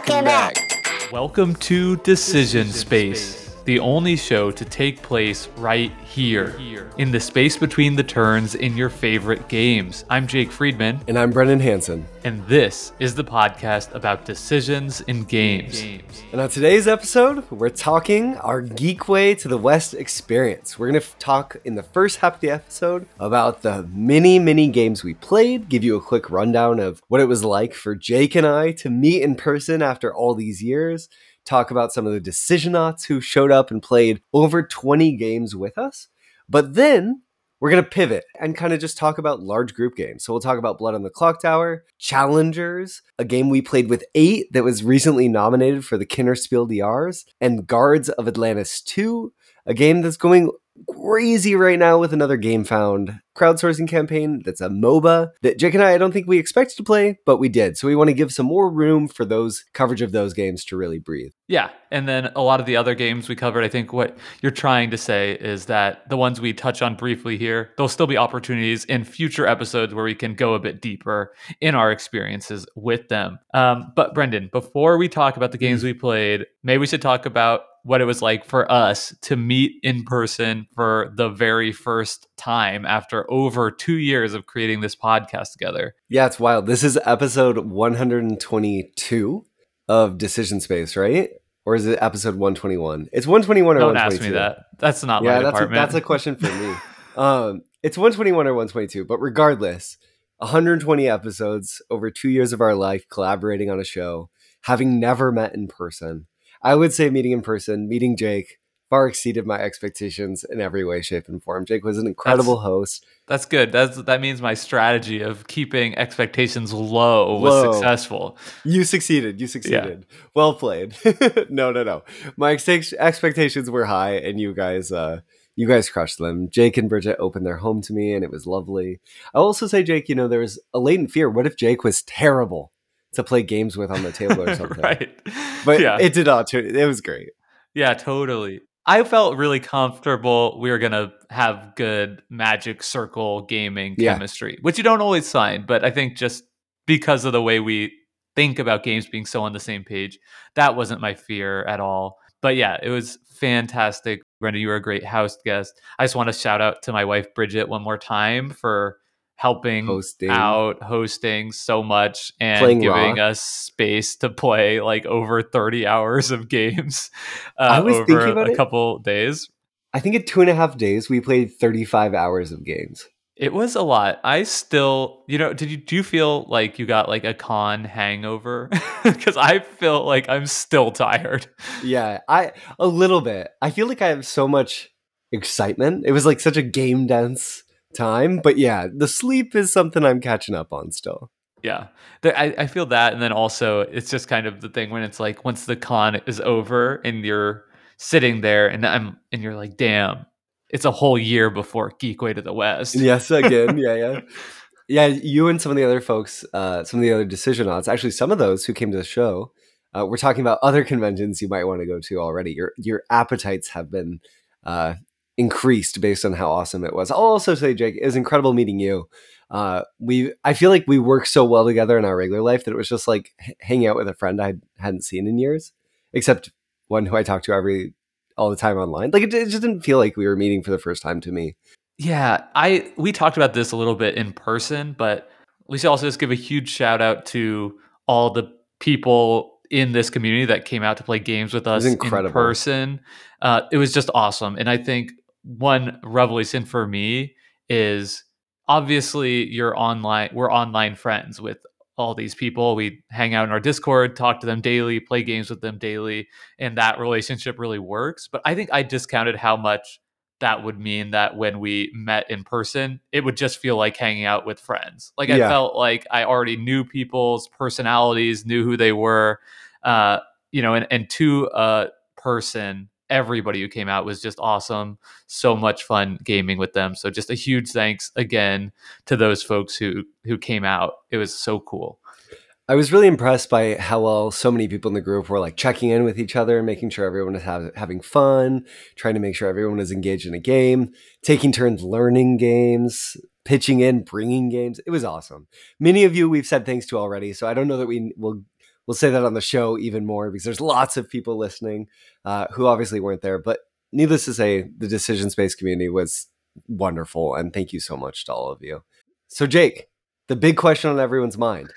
talking back. Welcome to Decision Space, the only show to take place right here, in the space between the turns in your favorite games. I'm Jake Friedman, And I'm Brendan Hansen. and this is the podcast about decisions in games. And on today's episode, we're talking our Geekway to the West experience. We're going to talk in the first half of the episode about the many, many games we played, give you a quick rundown of what it was like for Jake and I to meet in person after all these years, talk about some of the decisionauts who showed up and played over 20 games with us. But then we're going to pivot and kind of just talk about large group games. So we'll talk about Blood on the Clocktower, Challengers, a game we played with eight that was recently nominated for the Kinderspiel des Jahres, and Guards of Atlantis 2, a game that's going crazy right now with another Gamefound crowdsourcing campaign that's a MOBA that Jake and I, I don't think we expected to play, but we did. So we want to give some more room for those coverage of those games to really breathe. Yeah, and then a lot of the other games we covered, I think what you're trying to say is that the ones we touch on briefly here, there'll still be opportunities in future episodes where we can go a bit deeper in our experiences with them. Um, but Brendan, before we talk about the games we played, maybe we should talk about what it was like for us to meet in person for the very first time after over two years of creating this podcast together. Yeah, it's wild. This is episode 122 of Decision Space, right? Or is it episode 121? It's 121 or Don't 122. ask me that. That's not yeah, my that's a, department. that's a question for me. um, it's 121 or 122, but regardless, 120 episodes over two years of our life collaborating on a show, having never met in person. I would say meeting in person, meeting Jake, far exceeded my expectations in every way, shape, and form. Jake was an incredible host. That's good. That's that means my strategy of keeping expectations low was Low. successful. You succeeded. You succeeded. Well played. no, no, no. My ex- expectations were high, and you guys, uh, you guys crushed them. Jake and Bridget opened their home to me, and it was lovely. I'll also say, Jake, you know, there was a latent fear. What if Jake was terrible to play games with on the table or something? right. But yeah. it did not. It was great. yeah, totally. I felt really comfortable we were gonna have good magic circle gaming Yeah. chemistry, which you don't always find, but I think just because of the way we think about games being so on the same page, that wasn't my fear at all. But yeah, it was fantastic. Brenda, you were a great house guest. I just want to shout out to my wife Bridget one more time for helping Hosting. out hosting so much and Playing giving us space to play like over 30 hours of games uh, I was over thinking about a it. couple days I think in two and a half days, we played 35 hours of games. it was a lot i still you know did you do you feel like you got like a con hangover because i feel like i'm still tired Yeah, I a little bit. I feel like I have so much excitement. It was like such a game dense time, but yeah, the sleep is something I'm catching up on still. Yeah, There- I, I feel that, and then also it's just kind of the thing when it's like once the con is over and you're sitting there, and I'm and you're like, damn, it's a whole year before Geekway to the West. Yes, again, yeah, yeah. Yeah, you and some of the other folks, uh, some of the other decisionauts, actually some of those who came to the show, uh, we're talking about other conventions you might want to go to already. Your your appetites have been uh, increased based on how awesome it was. I'll also say, Jake, it was incredible meeting you. Uh, we I feel like we work so well together in our regular life that it was just like h- hanging out with a friend I hadn't seen in years, except one who I talk to every all the time online. Like it, it just didn't feel like we were meeting for the first time to me. Yeah, I we talked about this a little bit in person, but we should also just give a huge shout out to all the people in this community that came out to play games with us in person. Uh, it was just awesome, and I think one revelation for me is obviously you're online. We're online friends with all these people. We hang out in our Discord, talk to them daily, play games with them daily, and that relationship really works. But I think I discounted how much that would mean that when we met in person, it would just feel like hanging out with friends. Like I felt like I already knew people's personalities, knew who they were, uh, you know, and, and to a person, everybody who came out was just awesome. So much fun gaming with them. So just a huge thanks again to those folks who who came out. It was so cool. I was really impressed by how well so many people in the group were like checking in with each other and making sure everyone was have, having fun, trying to make sure everyone is engaged in a game, taking turns learning games, pitching in, bringing games. It was awesome. Many of you we've said thanks to already, so I don't know that we will We'll say that on the show even more because there's lots of people listening uh, who obviously weren't there. But needless to say, the decision space community was wonderful. And thank you so much to all of you. So, Jake, the big question on everyone's mind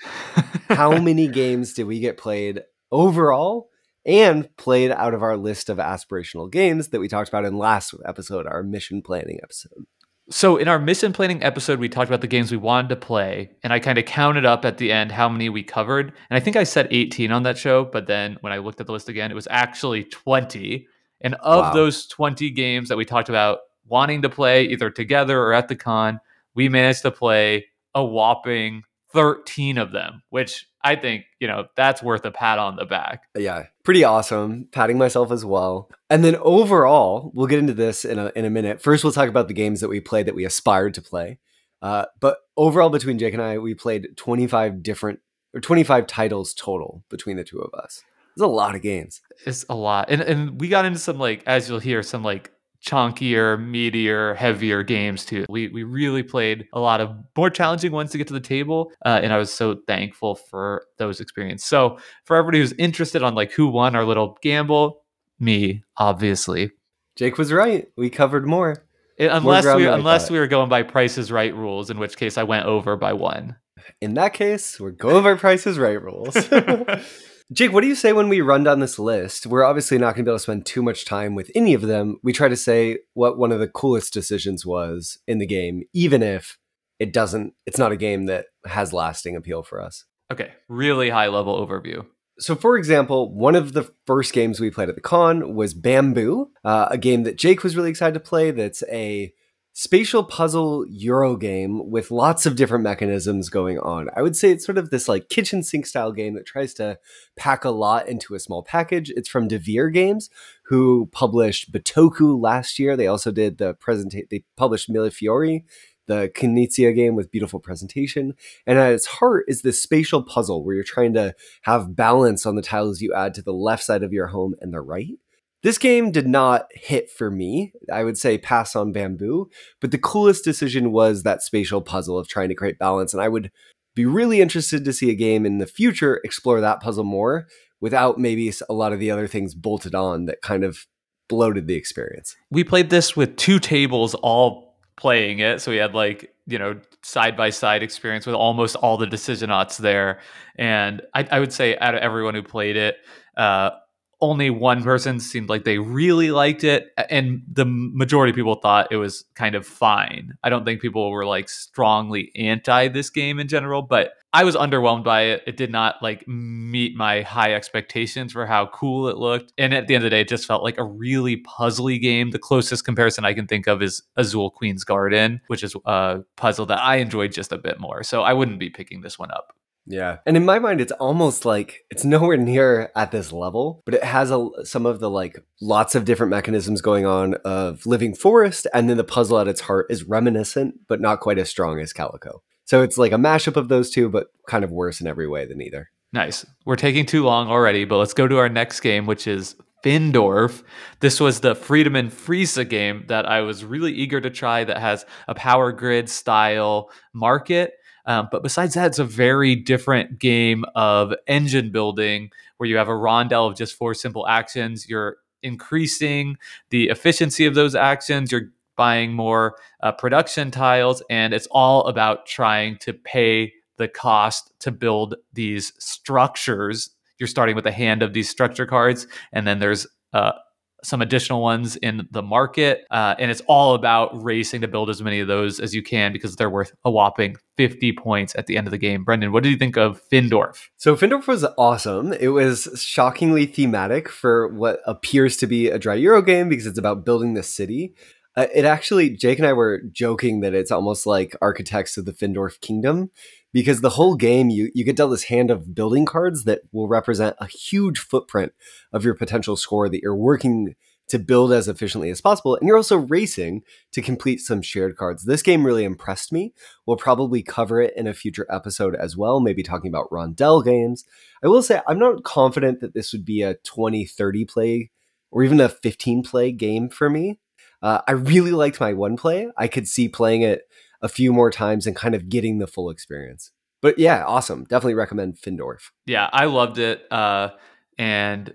how many games did we get played overall and played out of our list of aspirational games that we talked about in last episode, our mission planning episode? So in our mission planning episode, we talked about the games we wanted to play, and I kind of counted up at the end how many we covered. And I think I said 18 on that show, but then when I looked at the list again, it was actually 20. And of wow. those 20 games that we talked about wanting to play either together or at the con, we managed to play a whopping 13 of them, which I think, you know, that's worth a pat on the back. Yeah, pretty awesome. Patting myself as well. And then overall, we'll get into this in a, in a minute. First, we'll talk about the games that we played that we aspired to play. Uh, but overall, between Jake and I, we played 25 different or 25 titles total between the two of us. It's a lot of games. It's a lot. And, and we got into some, like, as you'll hear, some like chunkier, meatier, heavier games too. We we really played a lot of more challenging ones to get to the table, uh, and I was so thankful for those experiences. So for everybody who's interested on like who won our little gamble, me obviously. Jake was right. We covered more. It, unless more we unless we were going by Price Is Right rules, in which case I went over by one. In that case, we're going by Price Is Right rules. Jake, what do you say when we run down this list? We're obviously not going to be able to spend too much time with any of them. We try to say what one of the coolest decisions was in the game, even if it doesn't, it's not a game that has lasting appeal for us. Okay, really high level overview. So, for example, one of the first games we played at the con was Bamboo, uh, a game that Jake was really excited to play. That's a spatial puzzle Euro game with lots of different mechanisms going on. I would say it's sort of this like kitchen sink style game that tries to pack a lot into a small package. It's from Devir Games, who published Bitoku last year. They also did the presentation. They published Millefiori, the Knizia game with beautiful presentation. And at its heart is this spatial puzzle where you're trying to have balance on the tiles you add to the left side of your home and the right. This game did not hit for me. I would say pass on bamboo, but the coolest decision was that spatial puzzle of trying to create balance. And I would be really interested to see a game in the future explore that puzzle more without maybe a lot of the other things bolted on that kind of bloated the experience. We played this with two tables all playing it. So we had like, you know, side by side experience with almost all the decisionauts there. And I, I, would say out of everyone who played it, uh, only one person seemed like they really liked it and the majority of people thought it was kind of fine. I don't think people were like strongly anti this game in general but i was underwhelmed by it. It did not like meet my high expectations for how cool it looked and at the end of the day it just felt like a really puzzly game. The closest comparison i can think of is azul queen's garden which is a puzzle that i enjoyed just a bit more so i wouldn't be picking this one up yeah. And in my mind, it's almost like it's nowhere near at this level, but it has a, some of the like lots of different mechanisms going on of Living Forest. And then the puzzle at its heart is reminiscent, but not quite as strong as Calico. So it's like a mashup of those two, but kind of worse in every way than either. Nice. We're taking too long already, but let's go to our next game, which is Findorff. This was the Friedemann Friese game that I was really eager to try that has a power grid style market um, but besides that, it's a very different game of engine building where you have a rondel of just four simple actions. You're increasing the efficiency of those actions. You're buying more uh, production tiles, and it's all about trying to pay the cost to build these structures. You're starting with a hand of these structure cards, and then there's uh, some additional ones in the market. Uh, and it's all about racing to build as many of those as you can because they're worth a whopping 50 points at the end of the game. Brendan, what did you think of Findorff? So, Findorff was awesome. It was shockingly thematic for what appears to be a dry Euro game because it's about building the city. Uh, it actually, Jake and I were joking that it's almost like Architects of the Findorff Kingdom because the whole game you you get dealt this hand of building cards that will represent a huge footprint of your potential score that you're working to build as efficiently as possible. And you're also racing to complete some shared cards. This game really impressed me. We'll probably cover it in a future episode as well maybe talking about rondel games. I will say i'm not confident that this would be a 20 30 play or even a 15 play game for me. Uh, i really liked my one play. I could see playing it a few more times and kind of getting the full experience. But yeah, awesome. Definitely recommend Findorff. Yeah, I loved it. Uh, and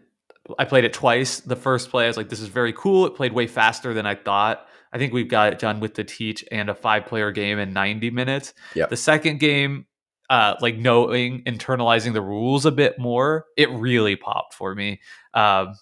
I played it twice. The first play, I was like, this is very cool. It played way faster than I thought. I think we've got it done with the teach and a five player game in 90 minutes. Yep. The second game, uh, like knowing, internalizing the rules a bit more, it really popped for me. Um,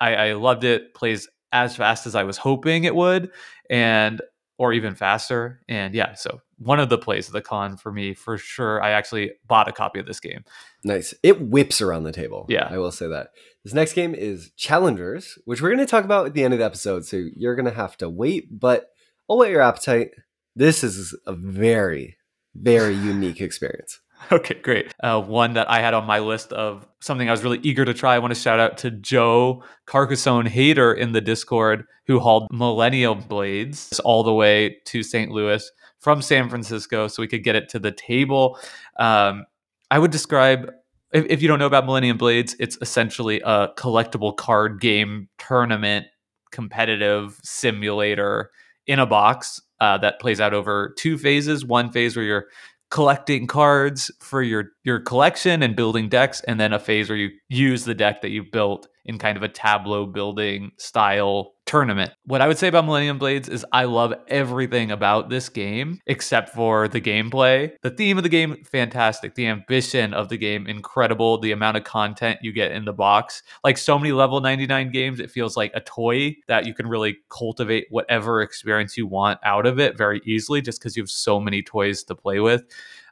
I, I loved it. Plays as fast as I was hoping it would, and or even faster. And yeah, so one of the plays of the con for me for sure. I actually bought a copy of this game. Nice. It whips around the table. Yeah. I will say that. This next game is Challengers, which we're going to talk about at the end of the episode. So you're going to have to wait, but I'll whet your appetite. This is a very, very unique experience. Okay, great. Uh, one that I had on my list of something I was really eager to try. I want to shout out to Joe Carcassonne Hater in the Discord who hauled Millennium Blades all the way to St. Louis from San Francisco so we could get it to the table. Um, I would describe, if, if you don't know about Millennium Blades, it's essentially a collectible card game tournament competitive simulator in a box uh, that plays out over two phases. One phase where you're collecting cards for your your collection and building decks and then a phase where you use the deck that you built in kind of a tableau building style tournament. What I would say about Millennium Blades is I love everything about this game except for the gameplay. The theme of the game fantastic, the ambition of the game incredible, the amount of content you get in the box. Like so many level 99 games, it feels like a toy that you can really cultivate whatever experience you want out of it very easily just because you have so many toys to play with.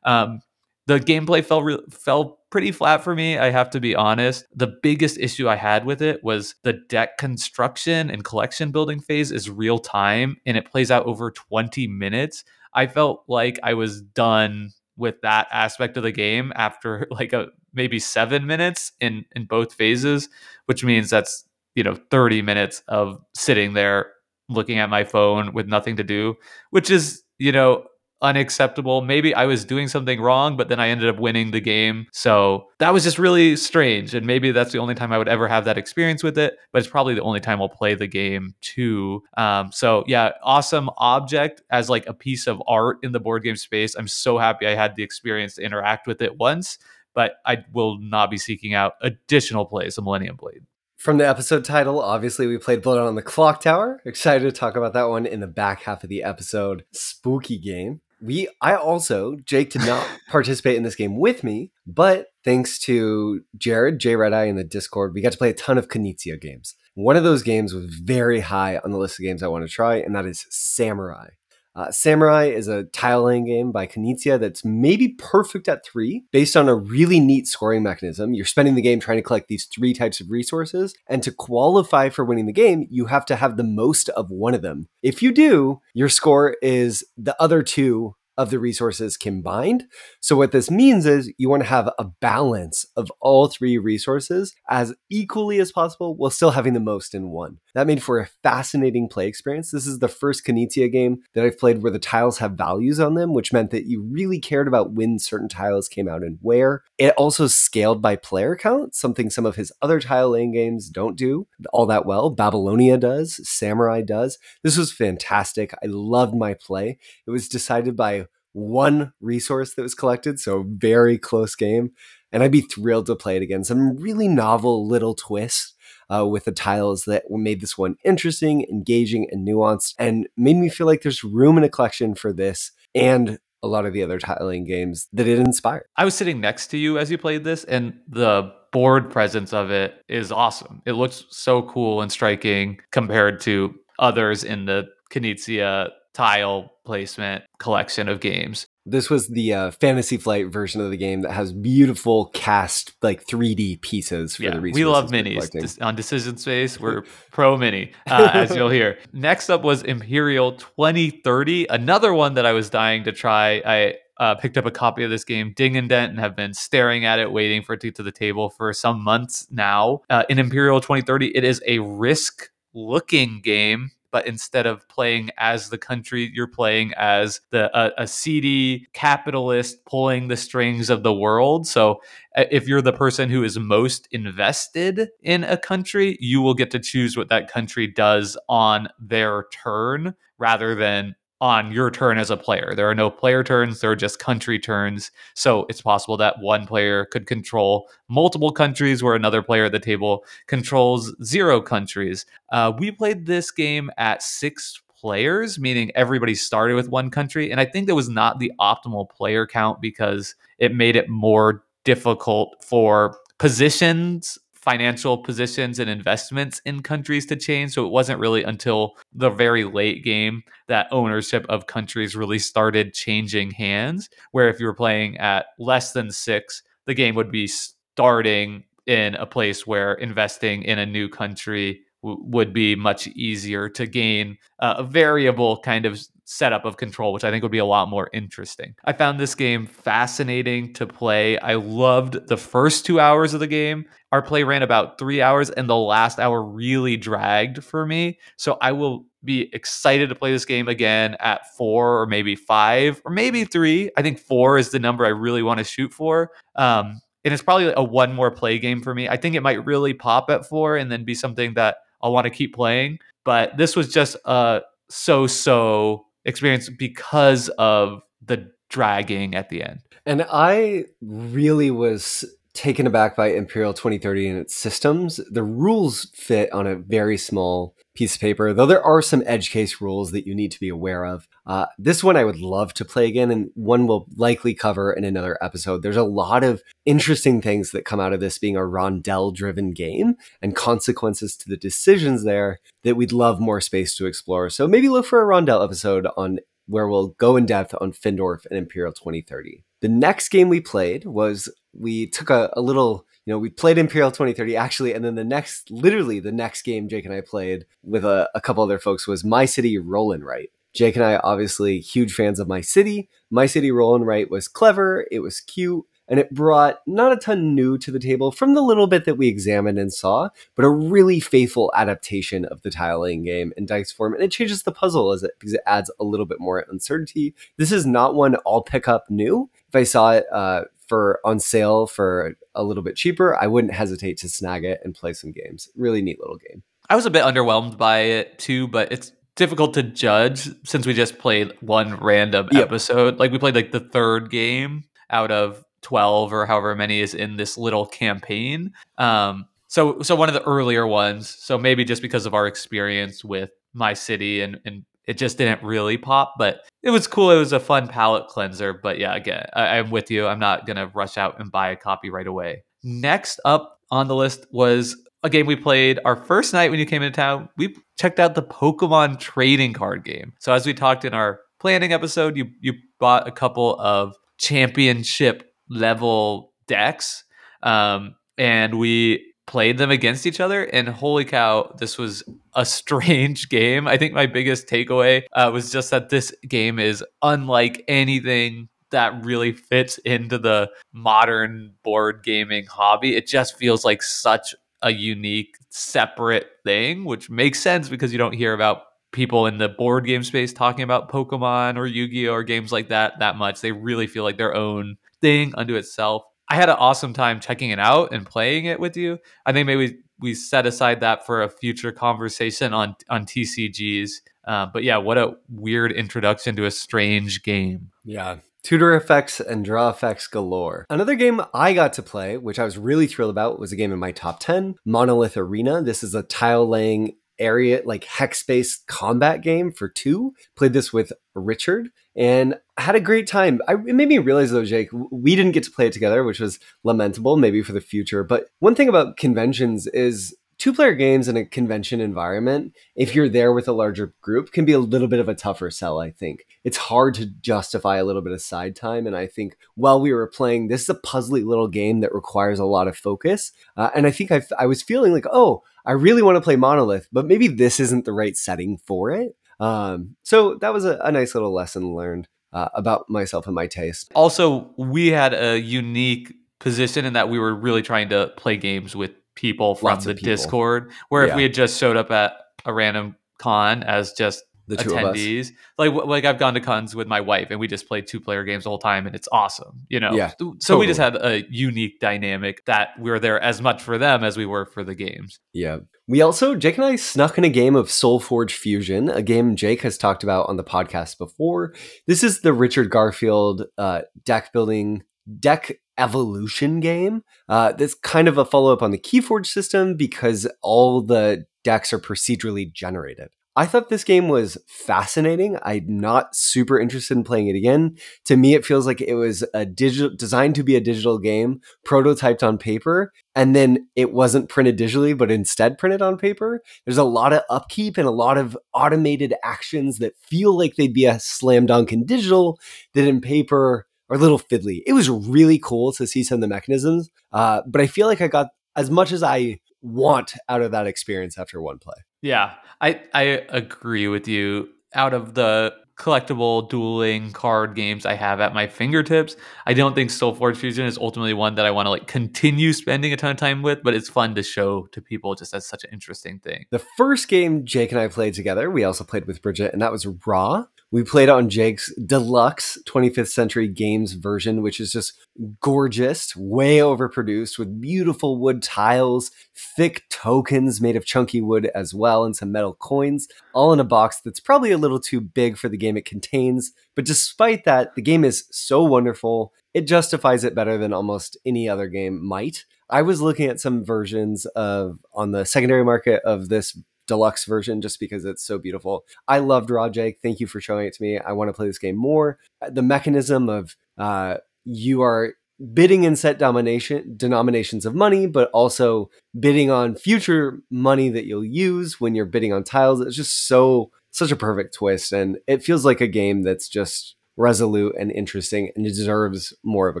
Um, the gameplay fell re- fell pretty flat for me i have to be honest. The biggest issue i had with it was the deck construction and collection building phase is real time and it plays out over 20 minutes. I felt like i was done with that aspect of the game after like a maybe 7 minutes in in both phases which means that's you know 30 minutes of sitting there looking at my phone with nothing to do which is you know unacceptable. Maybe I was doing something wrong, but then I ended up winning the game. So that was just really strange. And maybe that's the only time I would ever have that experience with it, but it's probably the only time I'll play the game too. Um, so yeah, awesome object as like a piece of art in the board game space. I'm so happy I had the experience to interact with it once, but I will not be seeking out additional plays of Millennium Blade. From the episode title, obviously we played Blood on the Clocktower. Excited to talk about that one in the back half of the episode. Spooky game we I also Jake did not participate in this game with me, but thanks to Jared J Red Eye in the Discord, we got to play a ton of Knizia games. One of those games was very high on the list of games I want to try, and that is Samurai. Uh, Samurai is a tile laying game by Knizia that's maybe perfect at three, based on a really neat scoring mechanism. You're spending the game trying to collect these three types of resources, and to qualify for winning the game, you have to have the most of one of them. If you do, your score is the other two of the resources combined. So, what this means is you want to have a balance of all three resources as equally as possible while still having the most in one. That made for a fascinating play experience. This is the first Knizia game that I've played where the tiles have values on them, which meant that you really cared about when certain tiles came out and where. It also scaled by player count, something some of his other tile laying games don't do all that well. Babylonia does, Samurai does. This was fantastic. I loved my play. It was decided by one resource that was collected, so very close game. And I'd be thrilled to play it again. Some really novel little twists uh, with the tiles that made this one interesting, engaging, and nuanced, and made me feel like there's room in a collection for this and a lot of the other tiling games that it inspired. I was sitting next to you as you played this, and the board presence of it is awesome. It looks so cool and striking compared to others in the Knizia tile placement collection of games. This was the uh, Fantasy Flight version of the game that has beautiful cast, like 3D pieces for yeah, the resources. We love minis. on Decision Space, we're pro mini, uh, as you'll hear. Next up was Imperial 2030, another one that I was dying to try. I uh, picked up a copy of this game, Ding and Dent, and have been staring at it, waiting for it to get to the table for some months now. Uh, in Imperial 2030, it is a risk looking game but instead of playing as the country, you're playing as the a, a seedy capitalist pulling the strings of the world. So uh, if you're the person who is most invested in a country, you will get to choose what that country does on their turn rather than on your turn as a player. There are no player turns, there are just country turns. So it's possible that one player could control multiple countries where another player at the table controls zero countries. Uh, we played this game at six players, meaning everybody started with one country. And I think that was not the optimal player count because it made it more difficult for positions financial positions and investments in countries to change. So it wasn't really until the very late game that ownership of countries really started changing hands. Where if you were playing at less than six, the game would be starting in a place where investing in a new country would be much easier to gain uh, a variable kind of setup of control, which I think would be a lot more interesting. I found this game fascinating to play. I loved the first two hours of the game. Our play ran about three hours, and the last hour really dragged for me. So I will be excited to play this game again at four or maybe five or maybe three. I think four is the number I really want to shoot for. Um, and it's probably a one more play game for me. I think it might really pop at four and then be something that I'll want to keep playing. But this was just a so so experience because of the dragging at the end. And I really was taken aback by Imperial 2030 and its systems. The rules fit on a very small piece of paper, though there are some edge case rules that you need to be aware of. Uh, this one I would love to play again, and one we'll likely cover in another episode. There's a lot of interesting things that come out of this being a rondel driven game and consequences to the decisions there that we'd love more space to explore. So maybe look for a rondel episode on where we'll go in depth on Findorff and Imperial 2030. The next game we played was we took a, a little you know, we played Imperial 2030 actually, and then the next, literally the next game Jake and I played with a, a couple other folks was My City Roll and Write. Jake and I obviously huge fans of My City. My City Roll and Write was clever, it was cute, and it brought not a ton new to the table from the little bit that we examined and saw, but a really faithful adaptation of the tile laying game in dice form, and it changes the puzzle as it because it adds a little bit more uncertainty. This is not one I'll pick up new. If I saw it uh, for on sale for a little bit cheaper, I wouldn't hesitate to snag it and play some games. Really neat little game. I was a bit underwhelmed by it too, but it's difficult to judge since we just played one random yep. episode. Like we played like the third game out of 12 or however many is in this little campaign. Um so so one of the earlier ones. So maybe just because of our experience with my city and and it just didn't really pop, but it was cool. It was a fun palate cleanser. But yeah, again, I, I'm with you. I'm not gonna rush out and buy a copy right away. Next up on the list was a game we played our first night when you came into town. We checked out the Pokemon trading card game. So as we talked in our planning episode, you you bought a couple of championship level decks, um, and we played them against each other and holy cow this was a strange game i think my biggest takeaway uh, was just that this game is unlike anything that really fits into the modern board gaming hobby it just feels like such a unique separate thing which makes sense because you don't hear about people in the board game space talking about pokemon or yu-gi-oh or games like that that much they really feel like their own thing unto itself I had an awesome time checking it out and playing it with you. I think maybe we set aside that for a future conversation on on TCGs. Uh, but yeah, what a weird introduction to a strange game. Yeah. Tutor effects and draw effects galore. Another game I got to play, which I was really thrilled about, was a game in my top 10 Monolith Arena. This is a tile laying area like hex based combat game for two. Played this with Richard and had a great time. I, it made me realize though, Jake, we didn't get to play it together, which was lamentable, maybe for the future. But one thing about conventions is two player games in a convention environment, if you're there with a larger group, can be a little bit of a tougher sell, I think. It's hard to justify a little bit of side time. And I think while we were playing, this is a puzzly little game that requires a lot of focus. Uh, and I think I, I was feeling like, oh, I really want to play Monolith, but maybe this isn't the right setting for it. Um, so that was a, a nice little lesson learned uh, about myself and my taste. Also, we had a unique position in that we were really trying to play games with people from Lots the people. Discord. Where yeah. if we had just showed up at a random con as just The two of us. attendees. Like like I've gone to cons with my wife and we just play two player games the whole time and it's awesome. You know. Yeah, So- So we just had a unique dynamic that we were there as much for them as we were for the games. Yeah. We also, Jake and I snuck in a game of Solforge Fusion, a game Jake has talked about on the podcast before. This is the Richard Garfield uh, deck building, deck evolution game. Uh, that's kind of a follow up on the Keyforge system because all the decks are procedurally generated. I thought this game was fascinating. I'm not super interested in playing it again. To me, it feels like it was a digital designed to be a digital game, prototyped on paper, and then it wasn't printed digitally, but instead printed on paper. There's a lot of upkeep and a lot of automated actions that feel like they'd be a slam dunk in digital, that in paper are a little fiddly. It was really cool to see some of the mechanisms, uh, but I feel like I got as much as I want out of that experience after one play. Yeah, I I agree with you. Out of the collectible dueling card games I have at my fingertips, I don't think Solforge Fusion is ultimately one that I want to like continue spending a ton of time with, but it's fun to show to people just as such an interesting thing. The first game Jake and I played together, we also played with Bridget, and that was Ra. We played on Jake's deluxe 25th Century Games version, which is just gorgeous, way overproduced with beautiful wood tiles, thick tokens made of chunky wood as well, and some metal coins, all in a box that's probably a little too big for the game it contains. But despite that, the game is so wonderful. It justifies it better than almost any other game might. I was looking at some versions of on the secondary market of this deluxe version just because it's so beautiful. I loved Ra Jake. Thank you for showing it to me. I want to play this game more. The mechanism of uh, you are bidding in set domination denominations of money, but also bidding on future money that you'll use when you're bidding on tiles. It's just so such a perfect twist, and it feels like a game that's just resolute and interesting and deserves more of a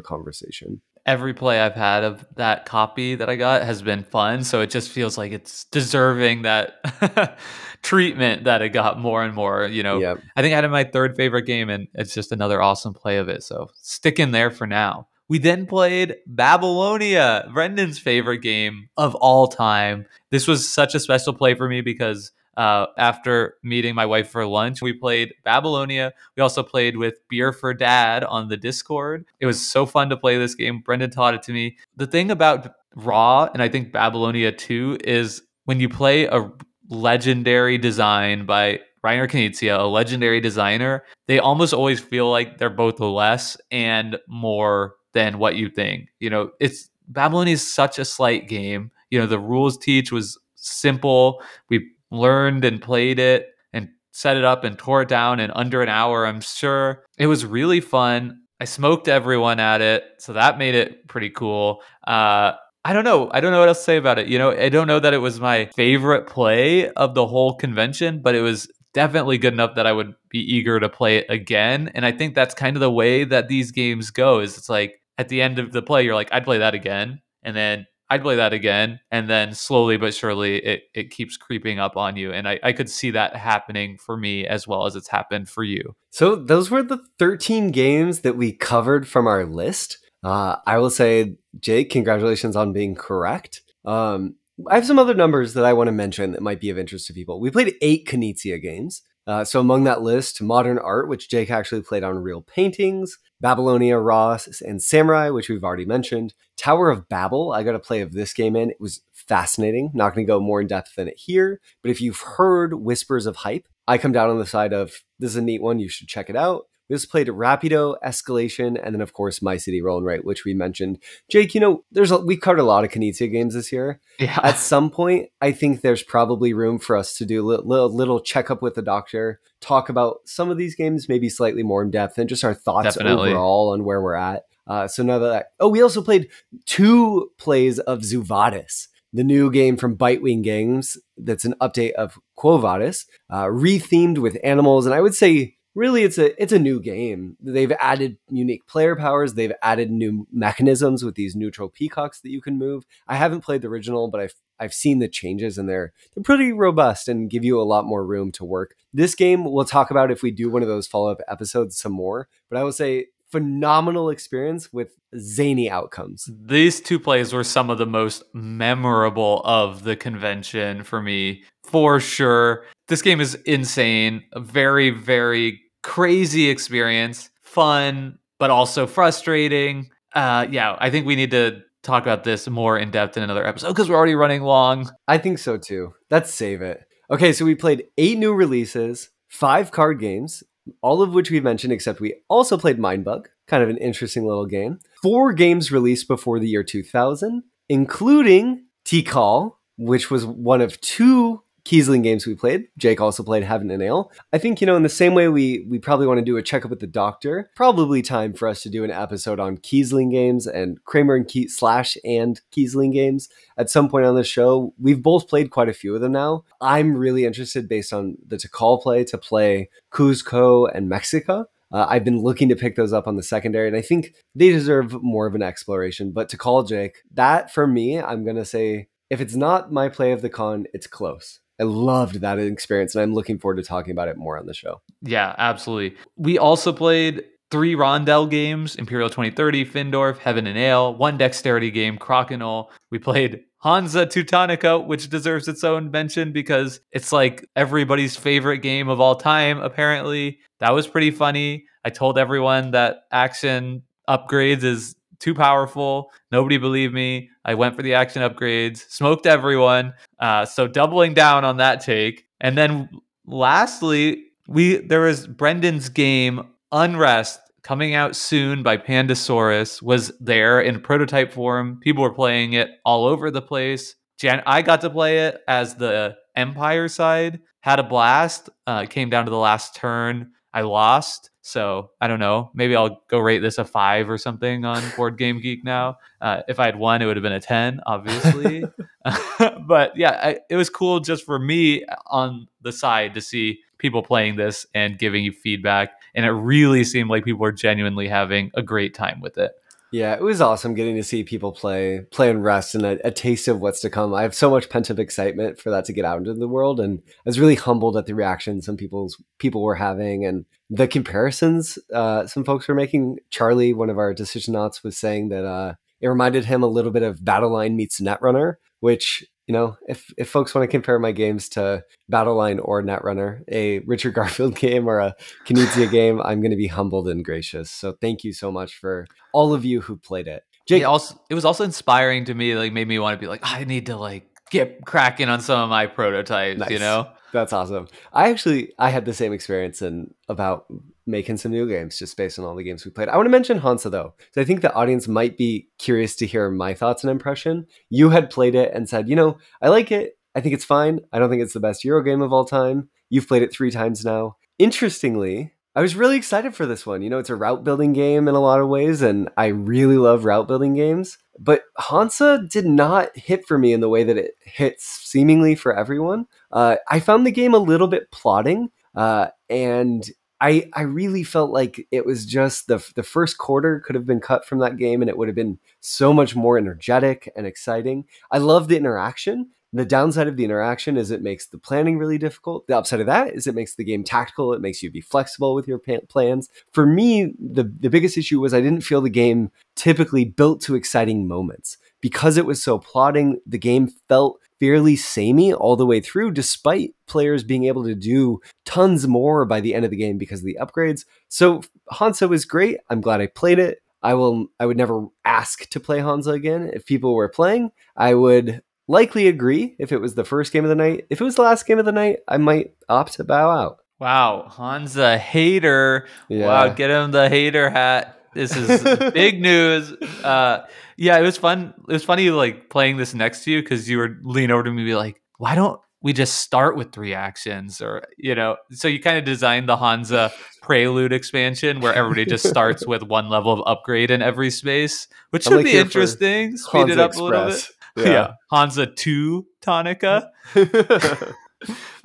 conversation. Every play I've had of that copy that I got has been fun, so it just feels like it's deserving that treatment that it got more and more. You know, Yep. I think I had my third favorite game, and it's just another awesome play of it. So stick in there for now. We then played Babylonia, Brendan's favorite game of all time. This was such a special play for me because uh, after meeting my wife for lunch, we played Babylonia. We also played with Beer for Dad on the Discord. It was so fun to play this game. Brendan taught it to me. The thing about Ra, and I think Babylonia too, is when you play a legendary design by Reiner Knizia, a legendary designer, they almost always feel like they're both less and more than what you think. You know, it's Babylonia is such a slight game. You know, the rules teach was simple. We learned and played it and set it up and tore it down in under an hour, I'm sure. It was really fun. I smoked everyone at it, so that made it pretty cool. Uh, I don't know. I don't know what else to say about it. You know, I don't know that it was my favorite play of the whole convention, but it was definitely good enough that I would be eager to play it again. And I think that's kind of the way that these games go. Is it's like at the end of the play, you're like, I'd play that again, and then I'd play that again, and then slowly but surely it it keeps creeping up on you. And I, I could see that happening for me as well as it's happened for you. So those were the 13 games that we covered from our list. Uh, I will say, Jake, congratulations on being correct. Um, I have some other numbers that I want to mention that might be of interest to people. We played eight Knizia games. Uh, so among that list, Modern Art, which Jake actually played on real paintings, Babylonia, Ross, and Samurai, which we've already mentioned. Tower of Babel, I got a play of this game in. It was fascinating. Not going to go more in depth than it here, but if you've heard whispers of hype, I come down on the side of this is a neat one. You should check it out. We just played Rapido, Escalation, and then of course My City Roll and Write, which we mentioned. Jake, you know, there's a, we covered a lot of Knizia games this year. Yeah. At some point, I think there's probably room for us to do a little, little, little checkup with the doctor, talk about some of these games maybe slightly more in depth, and just our thoughts Definitely. overall on where we're at. Uh, so now that oh, we also played two plays of Zoo Vadis, the new game from Bitewing Games. That's an update of Quo Vadis, uh, rethemed with animals, and I would say really it's a it's a new game. They've added unique player powers. They've added new mechanisms with these neutral peacocks that you can move. I haven't played the original, but I've I've seen the changes and they're they're pretty robust and give you a lot more room to work. This game we'll talk about if we do one of those follow up episodes some more. But I will say phenomenal experience with zany outcomes. These two plays were some of the most memorable of the convention for me, for sure. This game is insane. Very, very crazy experience. Fun, but also frustrating. Uh, yeah, I think we need to talk about this more in depth in another episode because we're already running long. I think so too. Let's save it. Okay, so we played eight new releases, five card games, all of which we mentioned, except we also played Mindbug, kind of an interesting little game. Four games released before the year 2000, including Tikal, which was one of two Kiesling games we played. Jake also played Heaven and Ale. I think, you know, in the same way we we probably want to do a checkup with the doctor, probably time for us to do an episode on Kiesling games and Kramer and Ke- slash and Kiesling games at some point on the show. We've both played quite a few of them now. I'm really interested based on the Tikal play to play Cuzco and Mexico. Uh, I've been looking to pick those up on the secondary, and I think they deserve more of an exploration. But Tikal Jake, that for me, I'm going to say if it's not my play of the con, it's close. I loved that experience, and I'm looking forward to talking about it more on the show. Yeah, absolutely. We also played three Rondel games Imperial 2030, Findorff, Heaven and Ale, one dexterity game, Crokinole. We played Hansa Teutonica, which deserves its own mention because it's like everybody's favorite game of all time, apparently. That was pretty funny. I told everyone that action upgrades is too powerful. Nobody believed me. I went for the action upgrades, smoked everyone. Uh, so doubling down on that take. And then lastly, we there was Brendan's game Unrest coming out soon by Pandasaurus was there in prototype form. People were playing it all over the place. Jan- I got to play it as the Empire side. Had a blast. Uh, came down to the last turn. I lost. So I don't know. Maybe I'll go rate this a five or something on Board Game Geek now. Uh, if I had won, it would have been a 10, obviously. but yeah, I, it was cool just for me on the side to see people playing this and giving you feedback. And it really seemed like people were genuinely having a great time with it. Yeah, it was awesome getting to see people play play Unrest and a, a, taste of what's to come. I have so much pent up excitement for that to get out into the world, and I was really humbled at the reaction some people's people were having and the comparisons uh, some folks were making. Charlie, one of our decisionauts, was saying that uh, it reminded him a little bit of Battle Line meets Netrunner, which you know, if if folks want to compare my games to Battleline or Netrunner, a Richard Garfield game or a Knizia game, I'm going to be humbled and gracious. So thank you so much for all of you who played it. Jake, it also it was also inspiring to me. Like made me want to be like, I need to like get cracking on some of my prototypes. Nice. You know, that's awesome. I actually I had the same experience in about making some new games just based on all the games we played. I want to mention Hansa though, because I think the audience might be curious to hear my thoughts and impression. You had played it and said, you know, I like it. I think it's fine. I don't think it's the best Euro game of all time. You've played it three times now. Interestingly, I was really excited for this one. You know, it's a route building game in a lot of ways, and I really love route building games. But Hansa did not hit for me in the way that it hits seemingly for everyone. Uh, I found the game a little bit plotting, uh, and I I really felt like it was just the the first quarter could have been cut from that game and it would have been so much more energetic and exciting. I love the interaction. The downside of the interaction is it makes the planning really difficult. The upside of that is it makes the game tactical. It makes you be flexible with your plans. For me, the the biggest issue was I didn't feel the game typically built to exciting moments because it was so plotting. The game felt fairly samey all the way through, despite players being able to do tons more by the end of the game because of the upgrades. So Hansa was great. I'm glad I played it. I will. I would never ask to play Hansa again. If people were playing, I would likely agree. If it was the first game of the night, if it was the last game of the night, I might opt to bow out. Wow, Hansa hater. Yeah. Wow, get him the hater hat. This is big news. Uh, yeah, it was fun. It was funny like playing this next to you because you were leaning over to me, be like, "Why don't we just start with three actions?" Or you know, so you kind of designed the Hansa Prelude expansion where everybody just starts with one level of upgrade in every space, which should like be interesting. Speed Hansa it up Express. a little bit. Yeah, yeah. Hansa Two Tonica. uh,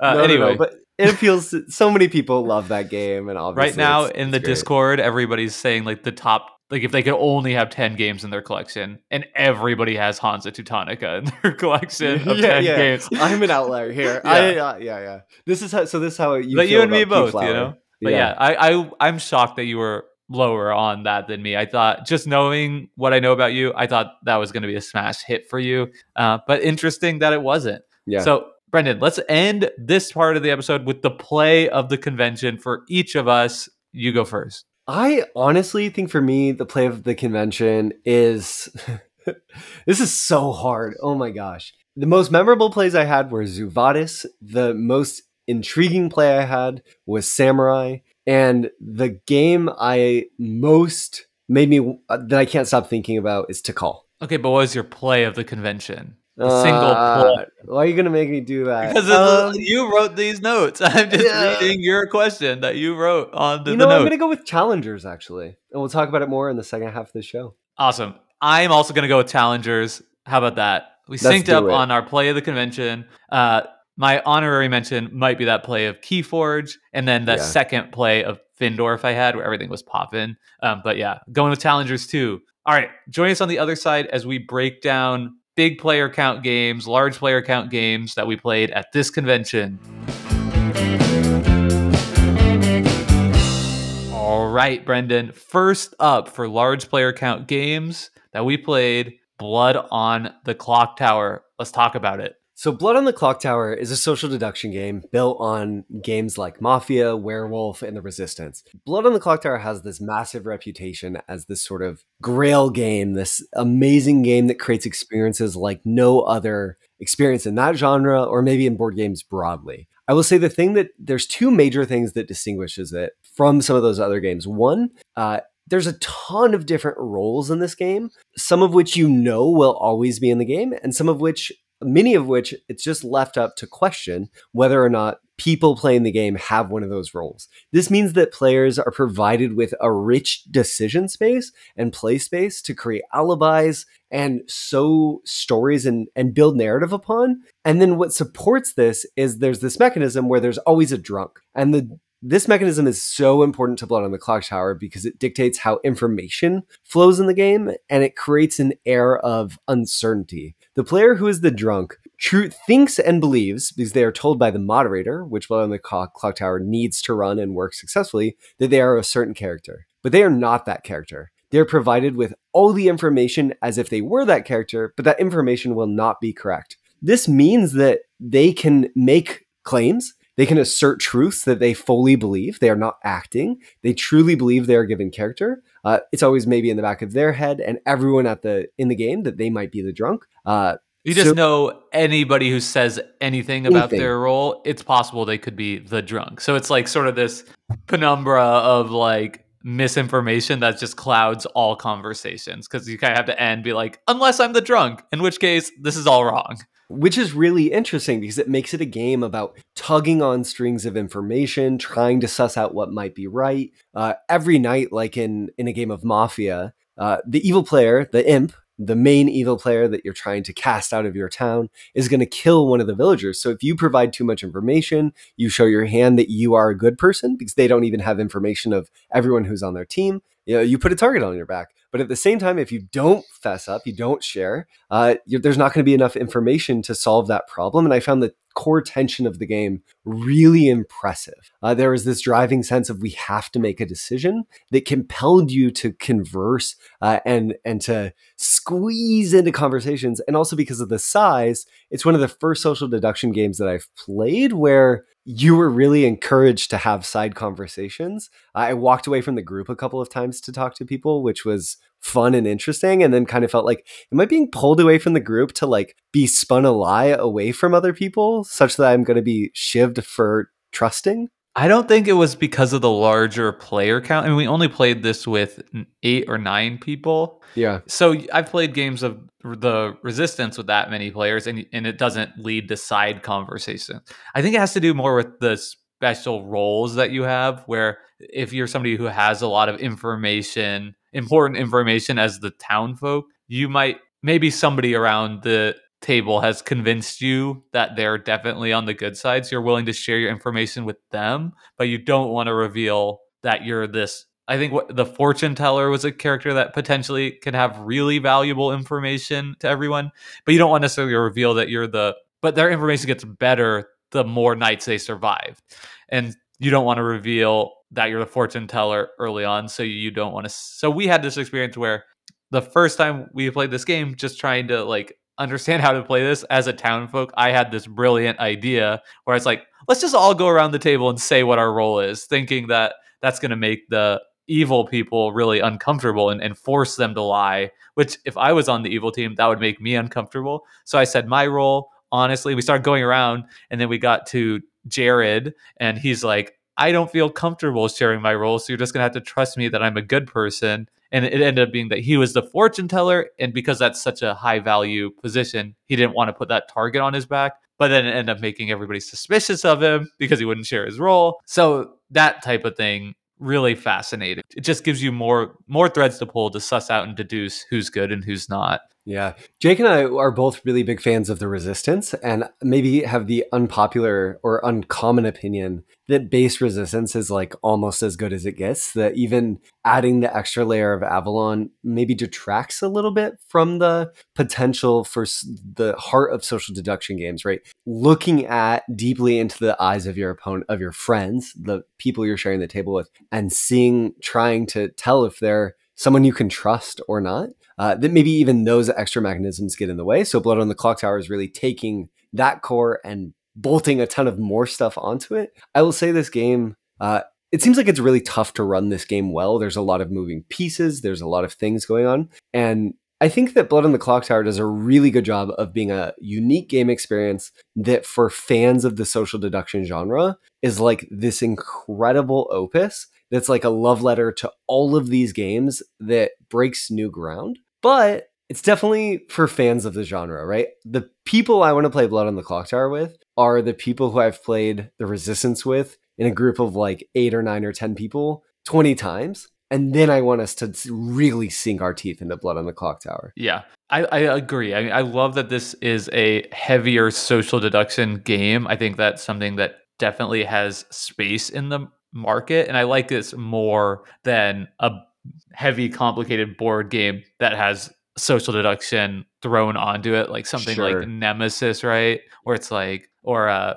no, anyway, no, no, but it appeals to so many people love that game and obviously right now it's, in it's the great. discord everybody's saying like the top like if they could only have 10 games in their collection and everybody has Hansa Teutonica in their collection of yeah, 10 yeah. games. I'm an outlier here. yeah. I, uh, yeah, yeah. This is how so this is how you But you and me both, you know. But yeah, yeah I, I I'm shocked that you were lower on that than me. I thought just knowing what I know about you, I thought that was going to be a smash hit for you. Uh, but interesting that it wasn't. Yeah. So, Brendan, let's end this part of the episode with the play of the convention for each of us. You go first. I honestly think for me, the play of the convention is. this is so hard. Oh my gosh. The most memorable plays I had were Zoo Vadis. The most intriguing play I had was Samurai. And the game I most made me that I can't stop thinking about is Tikal. Okay, but what was your play of the convention? The single Uh. Why are you gonna make me do that? Because Um, you wrote these notes. I'm just yeah. reading your question that you wrote on the, you the know, I'm gonna go with challengers actually, and we'll talk about it more in the second half of the show. Awesome. I'm also going to go with challengers. How about that? We Let's synced up it. on our play of the convention. Uh, my honorary mention might be that play of Keyforge, and then the Yeah. second play of Findorff I had, where everything was popping. Um, but yeah, going with challengers too. All right, join us on the other side as we break down big player count games, large player count games that we played at this convention. All right, Brendan. First up for large player count games that we played Blood on the Clocktower. Let's talk about it. So, Blood on the Clocktower is a social deduction game built on games like Mafia, Werewolf, and The Resistance. Blood on the Clocktower has this massive reputation as this sort of grail game, this amazing game that creates experiences like no other experience in that genre or maybe in board games broadly. I will say the thing that there's two major things that distinguishes it from some of those other games. One, uh, there's a ton of different roles in this game, some of which you know will always be in the game, and some of which many of which it's just left up to question whether or not people playing the game have one of those roles. This means that players are provided with a rich decision space and play space to create alibis and sow stories and, and build narrative upon. And then what supports this is there's this mechanism where there's always a drunk. And the this mechanism is so important to Blood on the Clocktower because it dictates how information flows in the game and it creates an air of uncertainty. The player who is the drunk true thinks and believes, because they are told by the moderator, which Blood on the Clock, Tower needs to run and work successfully, that they are a certain character. But they are not that character. They're provided with all the information as if they were that character, but that information will not be correct. This means that they can make claims they can assert truths that they fully believe. They are not acting. They truly believe they are given character. Uh, it's always maybe in the back of their head, and everyone at the in the game that they might be the drunk. Uh, You just So- know anybody who says anything about Anything. their role, it's possible they could be the drunk. So it's like sort of this penumbra of like misinformation that just clouds all conversations because you kind of have to end be like, unless I'm the drunk, in which case this is all wrong. Which is really interesting because it makes it a game about tugging on strings of information, trying to suss out what might be right. Uh, every night, like in in a game of Mafia, uh, the evil player, the imp, the main evil player that you're trying to cast out of your town, is going to kill one of the villagers. So if you provide too much information, you show your hand that you are a good person because they don't even have information of everyone who's on their team. You know, you put a target on your back. But at the same time, if you don't fess up, you don't share, uh, there's not going to be enough information to solve that problem. And I found the core tension of the game really impressive. Uh, there was this driving sense of we have to make a decision that compelled you to converse uh, and and to squeeze into conversations. And also because of the size, it's one of the first social deduction games that I've played where you were really encouraged to have side conversations. I walked away from the group a couple of times to talk to people, which was fun and interesting, and then kind of felt like, am I being pulled away from the group to like be spun a lie away from other people such that I'm going to be shivved for trusting? I don't think it was because of the larger player count. I mean, we only played this with eight or nine people. Yeah. So I've played games of the resistance with that many players, and and it doesn't lead to side conversation. I think it has to do more with the special roles that you have. Where if you're somebody who has a lot of information, important information as the town folk, you might maybe somebody around the table has convinced you that they're definitely on the good side. So you're willing to share your information with them, but you don't want to reveal that you're this. I think what the fortune teller was a character that potentially can have really valuable information to everyone, but you don't want necessarily reveal that you're the. But their information gets better the more nights they survive, and you don't want to reveal that you're the fortune teller early on. So you don't want to. So we had this experience where the first time we played this game, just trying to like understand how to play this as a town folk, I had this brilliant idea where it's like, let's just all go around the table and say what our role is, thinking that that's going to make the evil people really uncomfortable and, and force them to lie. Which, if I was on the evil team, that would make me uncomfortable. So I said, my role, honestly, we started going around and then we got to Jared and he's like, I don't feel comfortable sharing my role. So you're just going to have to trust me that I'm a good person. And it ended up being that he was the fortune teller. And because that's such a high value position, he didn't want to put that target on his back. But then it ended up making everybody suspicious of him because he wouldn't share his role. So that type of thing really fascinating. It just gives you more more threads to pull to suss out and deduce who's good and who's not. Yeah. Jake and I are both really big fans of the resistance and maybe have the unpopular or uncommon opinion that base resistance is like almost as good as it gets. That even adding the extra layer of Avalon maybe detracts a little bit from the potential for the heart of social deduction games, right? Looking at deeply into the eyes of your opponent, of your friends, the people you're sharing the table with, and seeing, trying to tell if they're someone you can trust or not uh, that maybe even those extra mechanisms get in the way. So Blood on the Clocktower is really taking that core and bolting a ton of more stuff onto it. I will say this game, uh, it seems like it's really tough to run this game well. There's a lot of moving pieces, there's a lot of things going on. And I think that Blood on the Clocktower does a really good job of being a unique game experience that, for fans of the social deduction genre, is like this incredible opus that's like a love letter to all of these games that breaks new ground but it's definitely for fans of the genre, right? The people I want to play Blood on the Clocktower with are the people who I've played The Resistance with in a group of like eight or nine or 10 people 20 times. And then I want us to really sink our teeth into Blood on the Clocktower. Yeah, I, I agree. I mean, I love that this is a heavier social deduction game. I think that's something that definitely has space in the market. And I like this more than a heavy, complicated board game that has social deduction thrown onto it, like something sure. like Nemesis, right? Where it's like, or uh,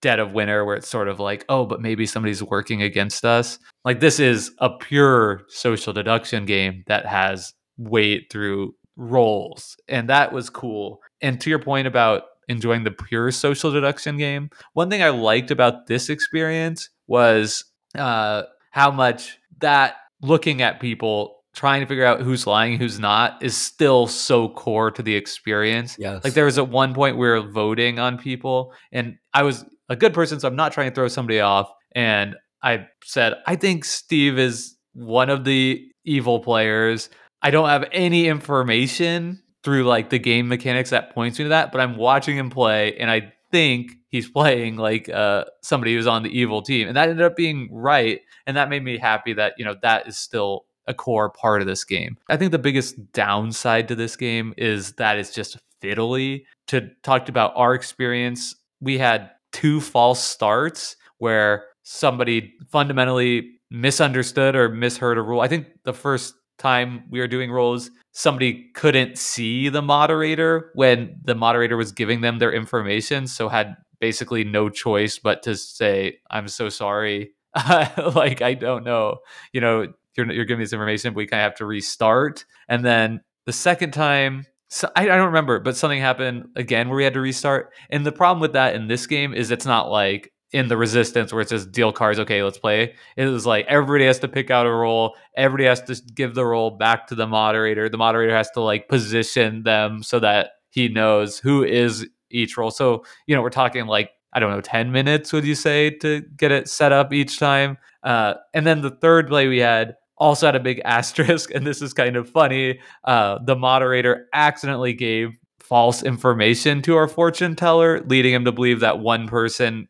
Dead of Winter, where it's sort of like, oh, but maybe somebody's working against us. Like this is a pure social deduction game that has weight through roles, and that was cool. And to your point about enjoying the pure social deduction game, one thing I liked about this experience was uh, how much that looking at people trying to figure out who's lying who's not is still so core to the experience yes. like there was at one point we were voting on people and i was a good person so i'm not trying to throw somebody off and i said i think steve is one of the evil players i don't have any information through like the game mechanics that points me to that but i'm watching him play and i think he's playing like uh, somebody who's on the evil team, and that ended up being right, and that made me happy that you know that is still a core part of this game. I think the biggest downside to this game is that it's just fiddly. To talk about our experience, we had two false starts where somebody fundamentally misunderstood or misheard a rule. I think the first time we were doing roles, somebody couldn't see the moderator when the moderator was giving them their information, so had basically no choice but to say, "I'm so sorry." like I don't know, you know, you're you're giving me this information, but we kind of have to restart. And then the second time, so I, I don't remember, but something happened again where we had to restart. And the problem with that in this game is it's not like in the resistance where it says deal cards okay let's play. It was like everybody has to pick out a role. Everybody has to give the role back to the moderator. The moderator has to like position them so that he knows who is each role. So you know we're talking like i don't know 10 minutes would you say to get it set up each time? Uh, and then the third play we had also had a big asterisk and this is kind of funny. Uh, the moderator accidentally gave false information to our fortune teller leading him to believe that one person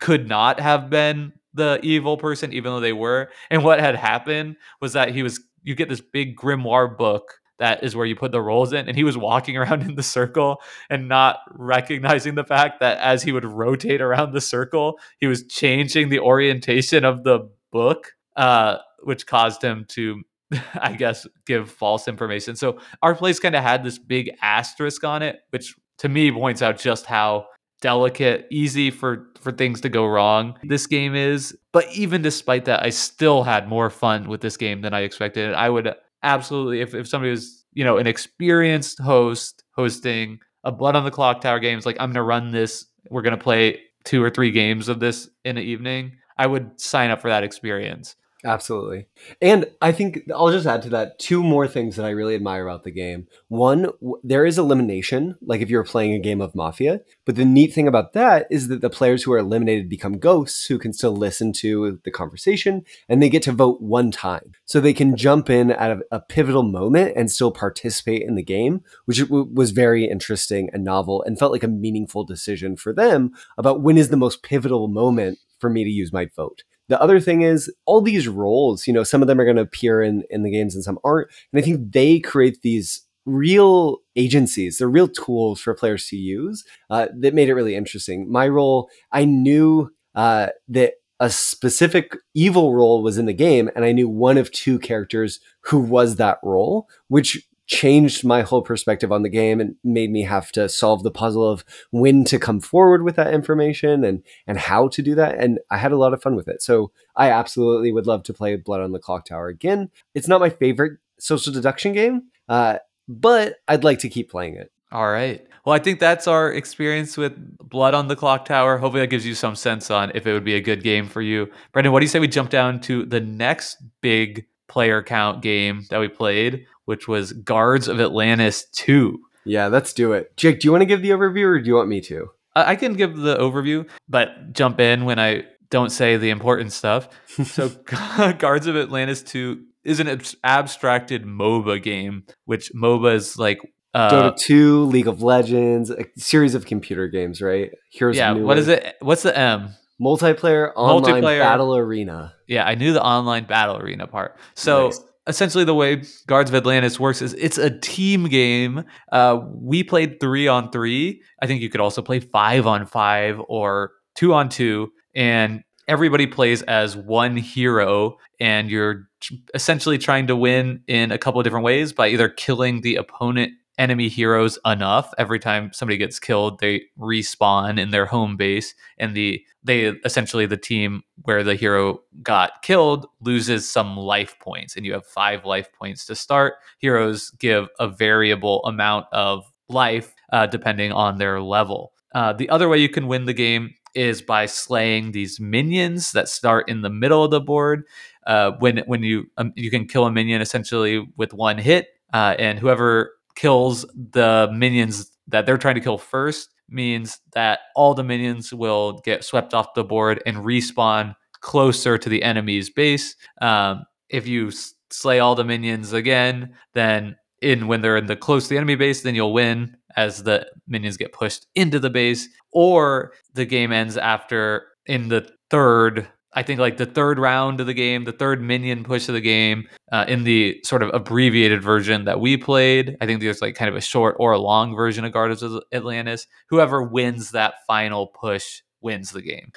could not have been the evil person, even though they were. And what had happened was that he was, you get this big grimoire book that is where you put the rolls in. And he was walking around in the circle and not recognizing the fact that as he would rotate around the circle, he was changing the orientation of the book, uh, which caused him to, I guess, give false information. So our place kind of had this big asterisk on it, which to me points out just how delicate, easy for for things to go wrong. This game is, but even despite that, I still had more fun with this game than I expected. I would absolutely if if somebody was, you know, an experienced host hosting a Blood on the Clocktower games like I'm to run this, we're to play two or three games of this in an evening, I would sign up for that experience. Absolutely. And I think I'll just add to that two more things that I really admire about the game. One, there is elimination, like if you're playing a game of Mafia. But the neat thing about that is that the players who are eliminated become ghosts who can still listen to the conversation and they get to vote one time. So they can jump in at a, a pivotal moment and still participate in the game, which w- was very interesting and novel and felt like a meaningful decision for them about when is the most pivotal moment for me to use my vote. The other thing is all these roles, you know, some of them are going to appear in, in the games and some aren't. And I think they create these real agencies, they're real tools for players to use uh, that made it really interesting. My role, I knew uh, that a specific evil role was in the game, and I knew one of two characters who was that role, which changed my whole perspective on the game and made me have to solve the puzzle of when to come forward with that information and and how to do that and I had a lot of fun with it. So I absolutely would love to play Blood on the Clocktower again. It's not my favorite social deduction game, uh, but I'd like to keep playing it. All right. Well, I think that's our experience with Blood on the Clocktower. Hopefully, that gives you some sense on if it would be a good game for you. Brendan, what do you say we jump down to the next big player count game that we played, which was Guards of Atlantis 2. Yeah, let's do it. Jake, do you want to give the overview or do you want me to? I can give the overview, but jump in when I don't say the important stuff. so, Guards of Atlantis 2 is an abstracted MOBA game, which MOBA is like uh, Dota 2, League of Legends, a series of computer games, right? Here's yeah. What is it? What's the M? Multiplayer online multiplayer. battle arena. Yeah, I knew the online battle arena part. So nice. essentially, the way Guards of Atlantis works is it's a team game. Uh, we played three on three. I think you could also play five on five or two on two, and everybody plays as one hero, and you're essentially trying to win in a couple of different ways by either killing the opponent enemy heroes enough. Every time somebody gets killed they respawn in their home base and the they essentially the team where the hero got killed loses some life points and you have 5 life points to start. Heroes give a variable amount of life uh, depending on their level. Uh, the other way you can win the game is by slaying these minions that start in the middle of the board. Uh, when when you um, you can kill a minion essentially with one hit uh, and whoever kills the minions that they're trying to kill first means that all the minions will get swept off the board and respawn closer to the enemy's base. Um, if you slay all the minions again, then in when they're in the close to the enemy base, then you'll win as the minions get pushed into the base, or the game ends after in the third I think like the third round of the game, the third minion push of the game, uh, in the sort of abbreviated version that we played. I think there's like kind of a short or a long version of Guardians of Atlantis. Whoever wins that final push wins the game.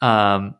Um,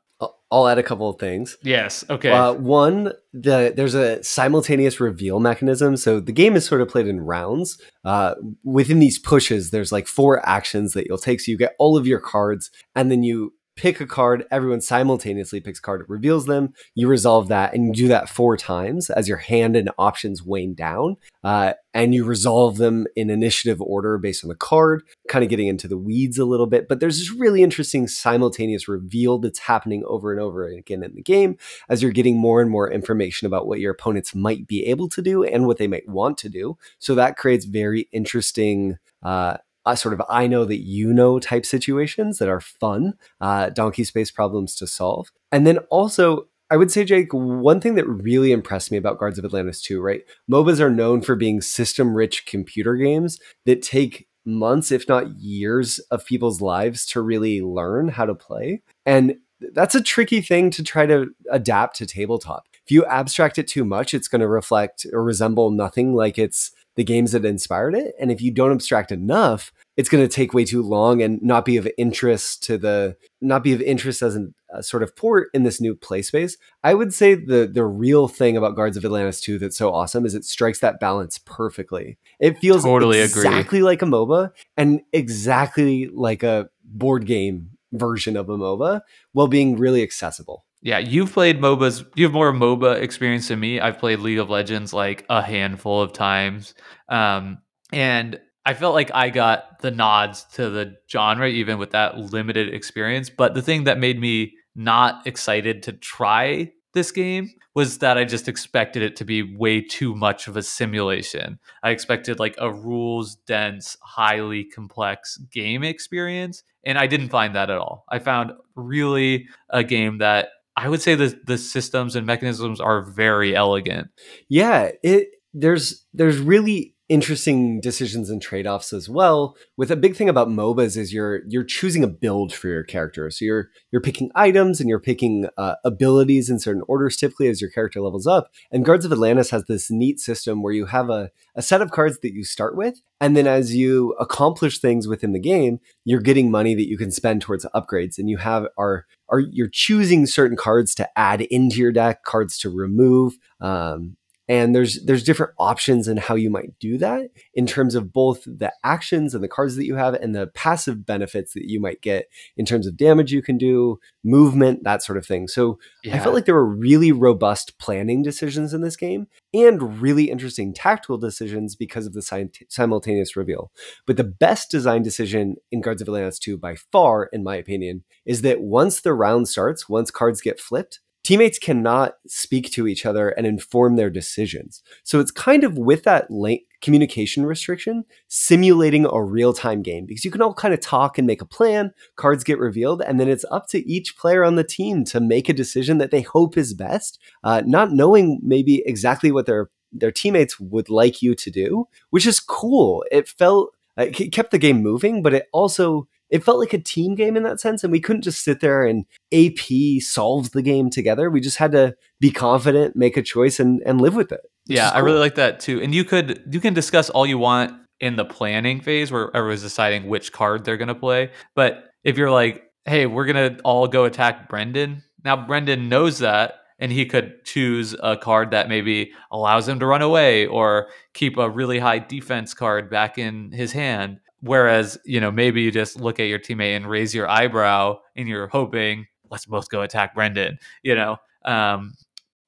I'll add a couple of things. Yes. Okay. Uh, one, the there's a simultaneous reveal mechanism. So the game is sort of played in rounds. Uh, within these pushes, there's like four actions that you'll take. So you get all of your cards, and then you pick a card, everyone simultaneously picks a card, it reveals them. You resolve that, and you do that four times as your hand and options wane down. Uh, and you resolve them in initiative order based on the card, kind of getting into the weeds a little bit. But there's this really interesting simultaneous reveal that's happening over and over again in the game as you're getting more and more information about what your opponents might be able to do and what they might want to do. So that creates very interesting. Uh, uh, sort of I know that you know type situations that are fun, uh, donkey space problems to solve. And then also, I would say, Jake, one thing that really impressed me about Guards of Atlantis 2, right? MOBAs are known for being system rich computer games that take months, if not years, of people's lives to really learn how to play. And that's a tricky thing to try to adapt to tabletop. If you abstract it too much, it's going to reflect or resemble nothing like it's the games that inspired it. And if you don't abstract enough, it's going to take way too long and not be of interest to the not be of interest as an, a sort of port in this new play space. I would say the the real thing about Guards of Atlantis 2 that's so awesome is it strikes that balance perfectly. It feels totally exactly agree. like a MOBA and exactly like a board game version of a MOBA while being really accessible. Yeah, you've played MOBAs. You have more MOBA experience than me. I've played League of Legends like a handful of times. Um, and I felt like I got the nods to the genre, even with that limited experience. But the thing that made me not excited to try this game was that I just expected it to be way too much of a simulation. I expected like a rules dense, highly complex game experience. And I didn't find that at all. I found really a game that I would say the the systems and mechanisms are very elegant. Yeah, it there's there's really interesting decisions and trade-offs as well. With a big thing about MOBAs is you're you're choosing a build for your character. So you're you're picking items and you're picking uh, abilities in certain orders typically as your character levels up. And Guards of Atlantis has this neat system where you have a, a set of cards that you start with, and then as you accomplish things within the game, you're getting money that you can spend towards upgrades. And you have are are you're choosing certain cards to add into your deck, cards to remove. Um, and there's there's different options in how you might do that in terms of both the actions and the cards that you have and the passive benefits that you might get in terms of damage you can do movement that sort of thing so yeah. i felt like there were really robust planning decisions in this game and really interesting tactical decisions because of the simultaneous reveal but the best design decision in guards of atlantis 2 by far in my opinion is that once the round starts once cards get flipped teammates cannot speak to each other and inform their decisions. So it's kind of with that link communication restriction, simulating a real time game because you can all kind of talk and make a plan, cards get revealed, and then it's up to each player on the team to make a decision that they hope is best, uh, not knowing maybe exactly what their their teammates would like you to do, which is cool. It felt it kept the game moving, but it also it felt like a team game in that sense. And we couldn't just sit there and AP solve the game together. We just had to be confident, make a choice, and and live with it. Yeah, cool. I really like that too. And you could you can discuss all you want in the planning phase where everyone's deciding which card they're gonna play. But if you're like, hey, we're gonna all go attack Brendan, now Brendan knows that and he could choose a card that maybe allows him to run away or keep a really high defense card back in his hand Whereas, you know, maybe you just look at your teammate and raise your eyebrow and you're hoping, let's both go attack Brendan, you know. Um,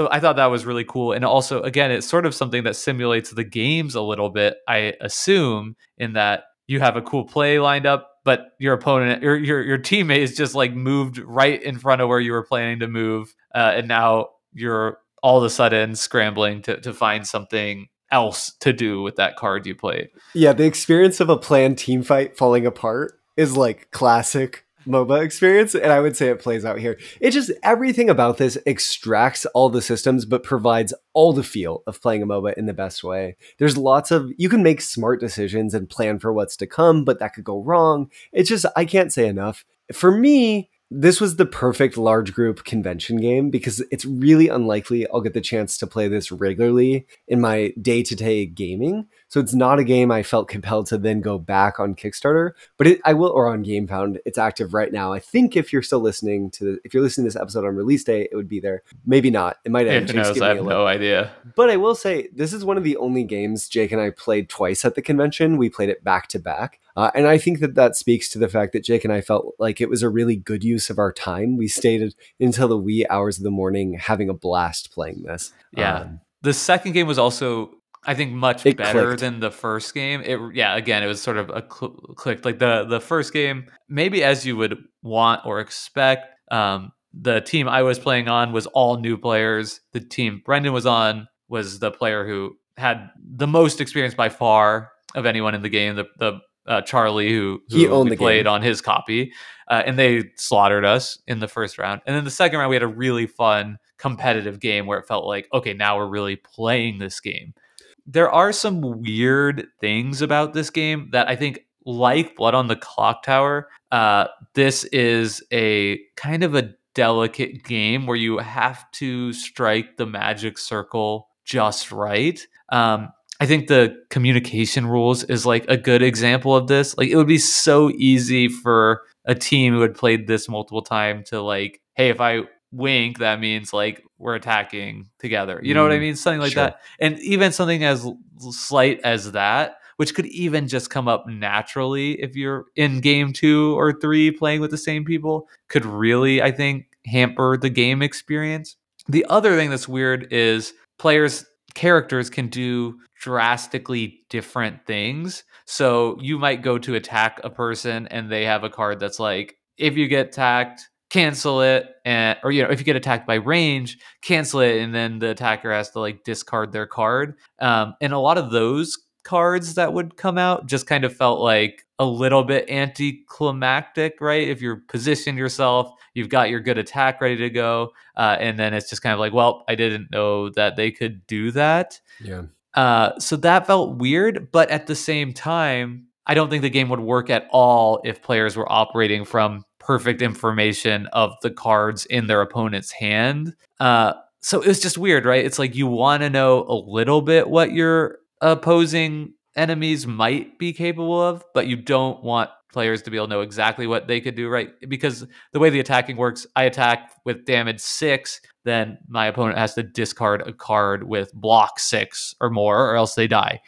so I thought that was really cool. And also, again, it's sort of something that simulates the games a little bit, I assume, in that you have a cool play lined up, but your opponent, your your, your teammate is just like moved right in front of where you were planning to move. Uh, and now you're all of a sudden scrambling to, to find something else to do with that card you played. Yeah, the experience of a planned team fight falling apart is like classic MOBA experience, and I would say it plays out here. It just everything about this extracts all the systems, but provides all the feel of playing a MOBA in the best way. There's lots of you can make smart decisions and plan for what's to come, but that could go wrong. It's just I can't say enough. For me, this was the perfect large group convention game because it's really unlikely I'll get the chance to play this regularly in my day to day gaming. So it's not a game I felt compelled to then go back on Kickstarter, but it, I will, or on GameFound. It's active right now. I think if you're still listening to, the, if you're listening to this episode on release day, it would be there. Maybe not. It might end. Who knows? I have no idea. But I will say this is one of the only games Jake and I played twice at the convention. We played it back to back. Uh, and I think that that speaks to the fact that Jake and I felt like it was a really good use of our time. We stayed until the wee hours of the morning having a blast playing this. Yeah. Um, the second game was also I think much better clicked. than the first game. It yeah, again, it was sort of a cl- click like the the first game, maybe as you would want or expect. Um, the team I was playing on was all new players. The team Brendan was on was the player who had the most experience by far of anyone in the game. The the uh, Charlie who, who he owned the played game. on his copy, uh, and they slaughtered us in the first round. And then the second round, we had a really fun competitive game where it felt like okay, now we're really playing this game there are some weird things about this game that I think, like Blood on the Clocktower, uh, this is a kind of a delicate game where you have to strike the magic circle just right. Um, I think the communication rules is like a good example of this. Like it would be so easy for a team who had played this multiple times to like, hey, if I wink, that means like we're attacking together. You know mm, what I mm, mean? Something like sure. that. And even something as slight as that which could even just come up naturally if you're in game two or three playing with the same people, could really, I think, hamper the game experience. The other thing that's weird is players characters can do drastically different things. So you might go to attack a person and they have a card that's like if you get attacked cancel it and or you know if you get attacked by range cancel it and then the attacker has to like discard their card um, and a lot of those cards that would come out just kind of felt like a little bit anticlimactic right if you're positioned yourself you've got your good attack ready to go uh, and then it's just kind of like well i didn't know that they could do that Yeah. uh, so that felt weird, but at the same time, I don't think the game would work at all if players were operating from perfect information of the cards in their opponent's hand. Uh, so it was just weird, right? It's like you want to know a little bit what your opposing enemies might be capable of, but you don't want players to be able to know exactly what they could do, right? Because the way the attacking works, I attack with damage six, then my opponent has to discard a card with block six or more, or else they die.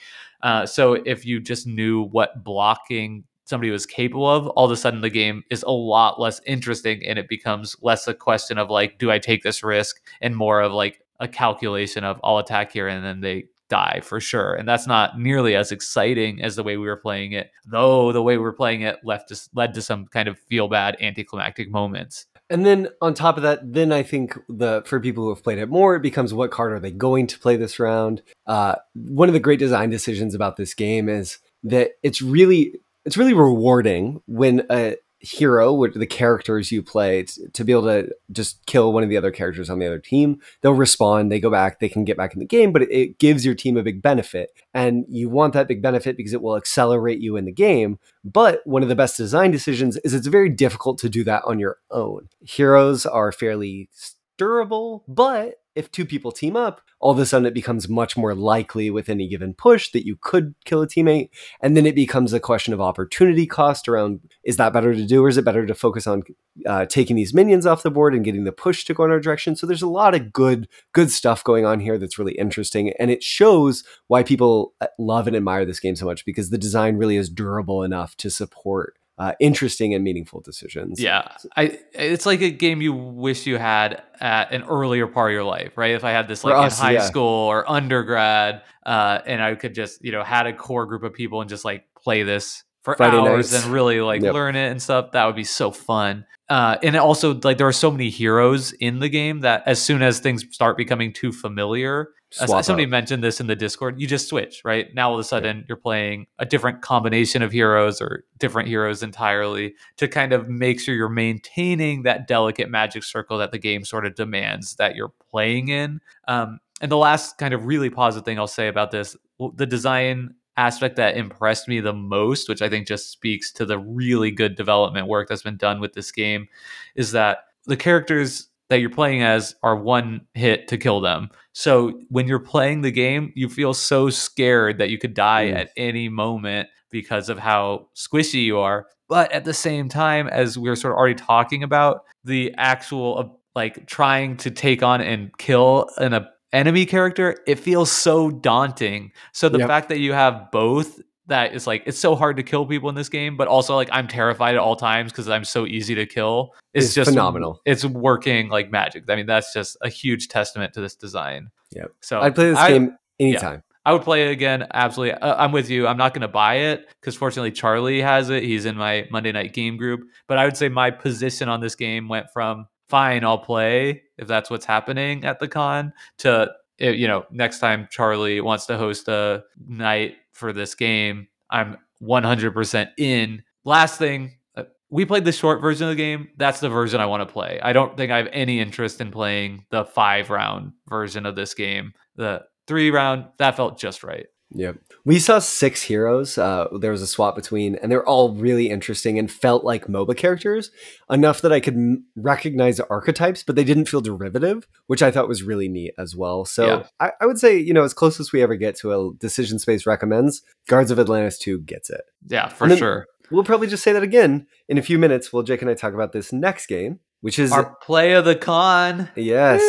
Uh, so if you just knew what blocking somebody was capable of, all of a sudden the game is a lot less interesting and it becomes less a question of like, do I take this risk and more of like a calculation of I'll attack here and then they die for sure. And that's not nearly as exciting as the way we were playing it, though the way we were playing it left us led to some kind of feel bad anticlimactic moments. And then on top of that, then I think the for people who have played it more, it becomes what card are they going to play this round? Uh, one of the great design decisions about this game is that it's really it's really rewarding when a hero, which the characters you play, to be able to just kill one of the other characters on the other team. They'll respawn, they go back, they can get back in the game, but it, it gives your team a big benefit, and you want that big benefit because it will accelerate you in the game. But one of the best design decisions is it's very difficult to do that on your own. Heroes are fairly durable, but if two people team up, all of a sudden it becomes much more likely with any given push that you could kill a teammate. And then it becomes a question of opportunity cost around is that better to do or is it better to focus on uh, taking these minions off the board and getting the push to go in our direction? So there's a lot of good, good stuff going on here that's really interesting. And it shows why people uh, love and admire this game so much because the design really is durable enough to support uh, interesting and meaningful decisions. Yeah, I it's like a game you wish you had at an earlier part of your life, right? If I had this like us, in high yeah. school or undergrad, uh, and I could just you know had a core group of people and just like play this for Friday hours nights. and really like Yep. learn it and stuff. That would be so fun. Uh, and also like there are so many heroes in the game that as soon as things start becoming too familiar, Swap somebody out. mentioned this in the Discord. You just switch, right? Now all of a sudden you're playing a different combination of heroes or different heroes entirely to kind of make sure you're maintaining that delicate magic circle that the game sort of demands that you're playing in. Um, and the last kind of really positive thing I'll say about this, the design aspect that impressed me the most, which I think just speaks to the really good development work that's been done with this game, is that the characters that you're playing as are one hit to kill them. So when you're playing the game, you feel so scared that you could die Mm. at any moment because of how squishy you are. But at the same time, as we are sort of already talking about, the actual uh, like trying to take on and kill an enemy character, it feels so daunting. So the Yep. fact that you have both that is like it's so hard to kill people in this game, but also like I'm terrified at all times because I'm so easy to kill. It's It's just phenomenal. It's working like magic. I mean, that's just a huge testament to this design. Yep. So I'd play this I- game anytime. I would play it again. Absolutely. Uh, I'm with you. I'm not going to buy it because fortunately Charlie has it. He's in my Monday night game group. But I would say my position on this game went from fine, I'll play if that's what's happening at the con to, eh, you know, next time Charlie wants to host a night for this game, I'm 100% in. Last thing, uh, we played the short version of the game. That's the version I want to play. I don't think I have any interest in playing the five round version of this game. The three round, that felt just right. Yep. We saw six heroes. Uh, there was a swap between, and they're all really interesting and felt like MOBA characters enough that I could m- recognize archetypes, but they didn't feel derivative, which I thought was really neat as well. So Yeah. I, I would say, you know, as close as we ever get to a Decision Space recommends, Guards of Atlantis 2 gets it. Yeah, for sure. We'll probably just say that again in a few minutes while Jake and I talk about this next game, which is, Our play of the con. yes,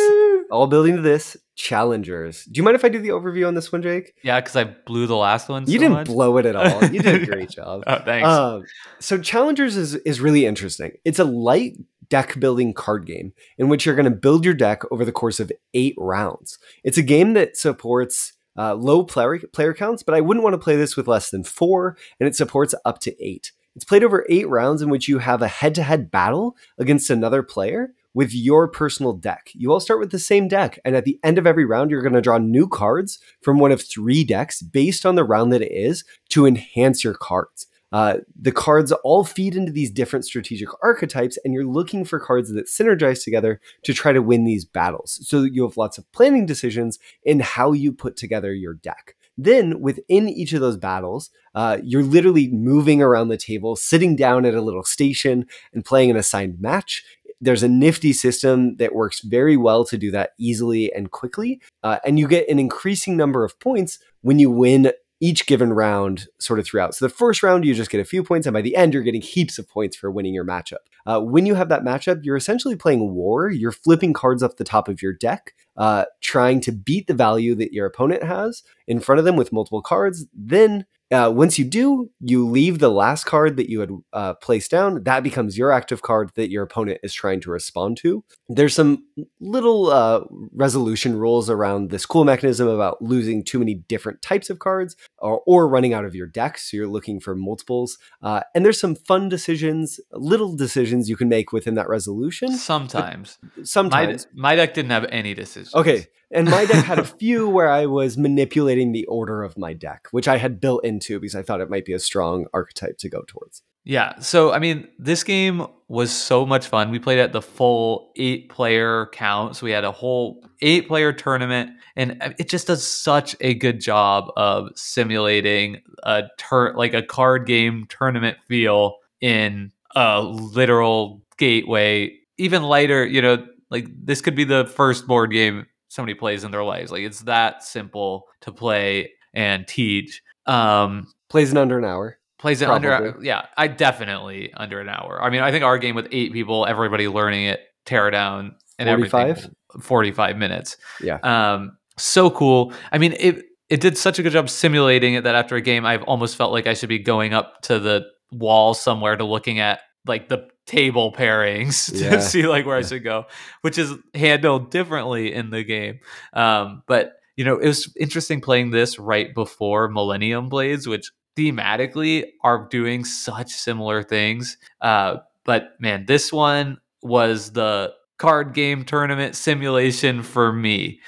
all building to this challengers. Do you mind if I do the overview on this one, Jake? Yeah, because I blew the last one. You so didn't much. blow it at all. You did a great job. Oh, thanks. Um, so challengers is is really interesting. It's a light deck building card game in which you're going to build your deck over the course of eight rounds. It's a game that supports uh, low player player counts, but I wouldn't want to play this with less than four, and it supports up to eight. It's played over eight rounds in which you have a head to head battle against another player with your personal deck. You all start with the same deck, and at the end of every round, you're going to draw new cards from one of three decks based on the round that it is to enhance your cards. Uh, the cards all feed into these different strategic archetypes, and you're looking for cards that synergize together to try to win these battles. So you have lots of planning decisions in how you put together your deck. Then, within each of those battles, uh, you're literally moving around the table, sitting down at a little station, and playing an assigned match. There's a nifty system that works very well to do that easily and quickly. Uh, and you get an increasing number of points when you win each given round sort of throughout. So the first round, you just get a few points, and by the end, you're getting heaps of points for winning your matchup. Uh, when you have that matchup, you're essentially playing war. You're flipping cards off the top of your deck, uh, trying to beat the value that your opponent has in front of them with multiple cards. Then uh, once you do, you leave the last card that you had uh, placed down. That becomes your active card that your opponent is trying to respond to. There's some little uh, resolution rules around this cool mechanism about losing too many different types of cards or, or running out of your deck. So you're looking for multiples. Uh, and there's some fun decisions, little decisions you can make within that resolution. Sometimes. Sometimes. My, my deck didn't have any decisions. Okay. And my deck had a few where I was manipulating the order of my deck, which I had built into because I thought it might be a strong archetype to go towards. Yeah. So, I mean, this game was so much fun. We played at the full eight player count. So, we had a whole eight player tournament, and it just does such a good job of simulating a tur- like a card game tournament feel in a literal gateway. Even lighter, you know, like this could be the first board game somebody plays in their lives. Like it's that simple to play and teach. Um, Plays in under an hour. plays it under yeah i definitely under an hour i mean i think our game with eight people everybody learning it tear down and 45? everything 45 minutes Yeah. um so cool i mean it it did such a good job simulating it that after a game i've almost felt like i should be going up to the wall somewhere to looking at like the table pairings to Yeah. see like where i should go which is handled differently in the game um but you know it was interesting playing this right before millennium blades which thematically are doing such similar things. Uh, but man, this one was the card game tournament simulation for me.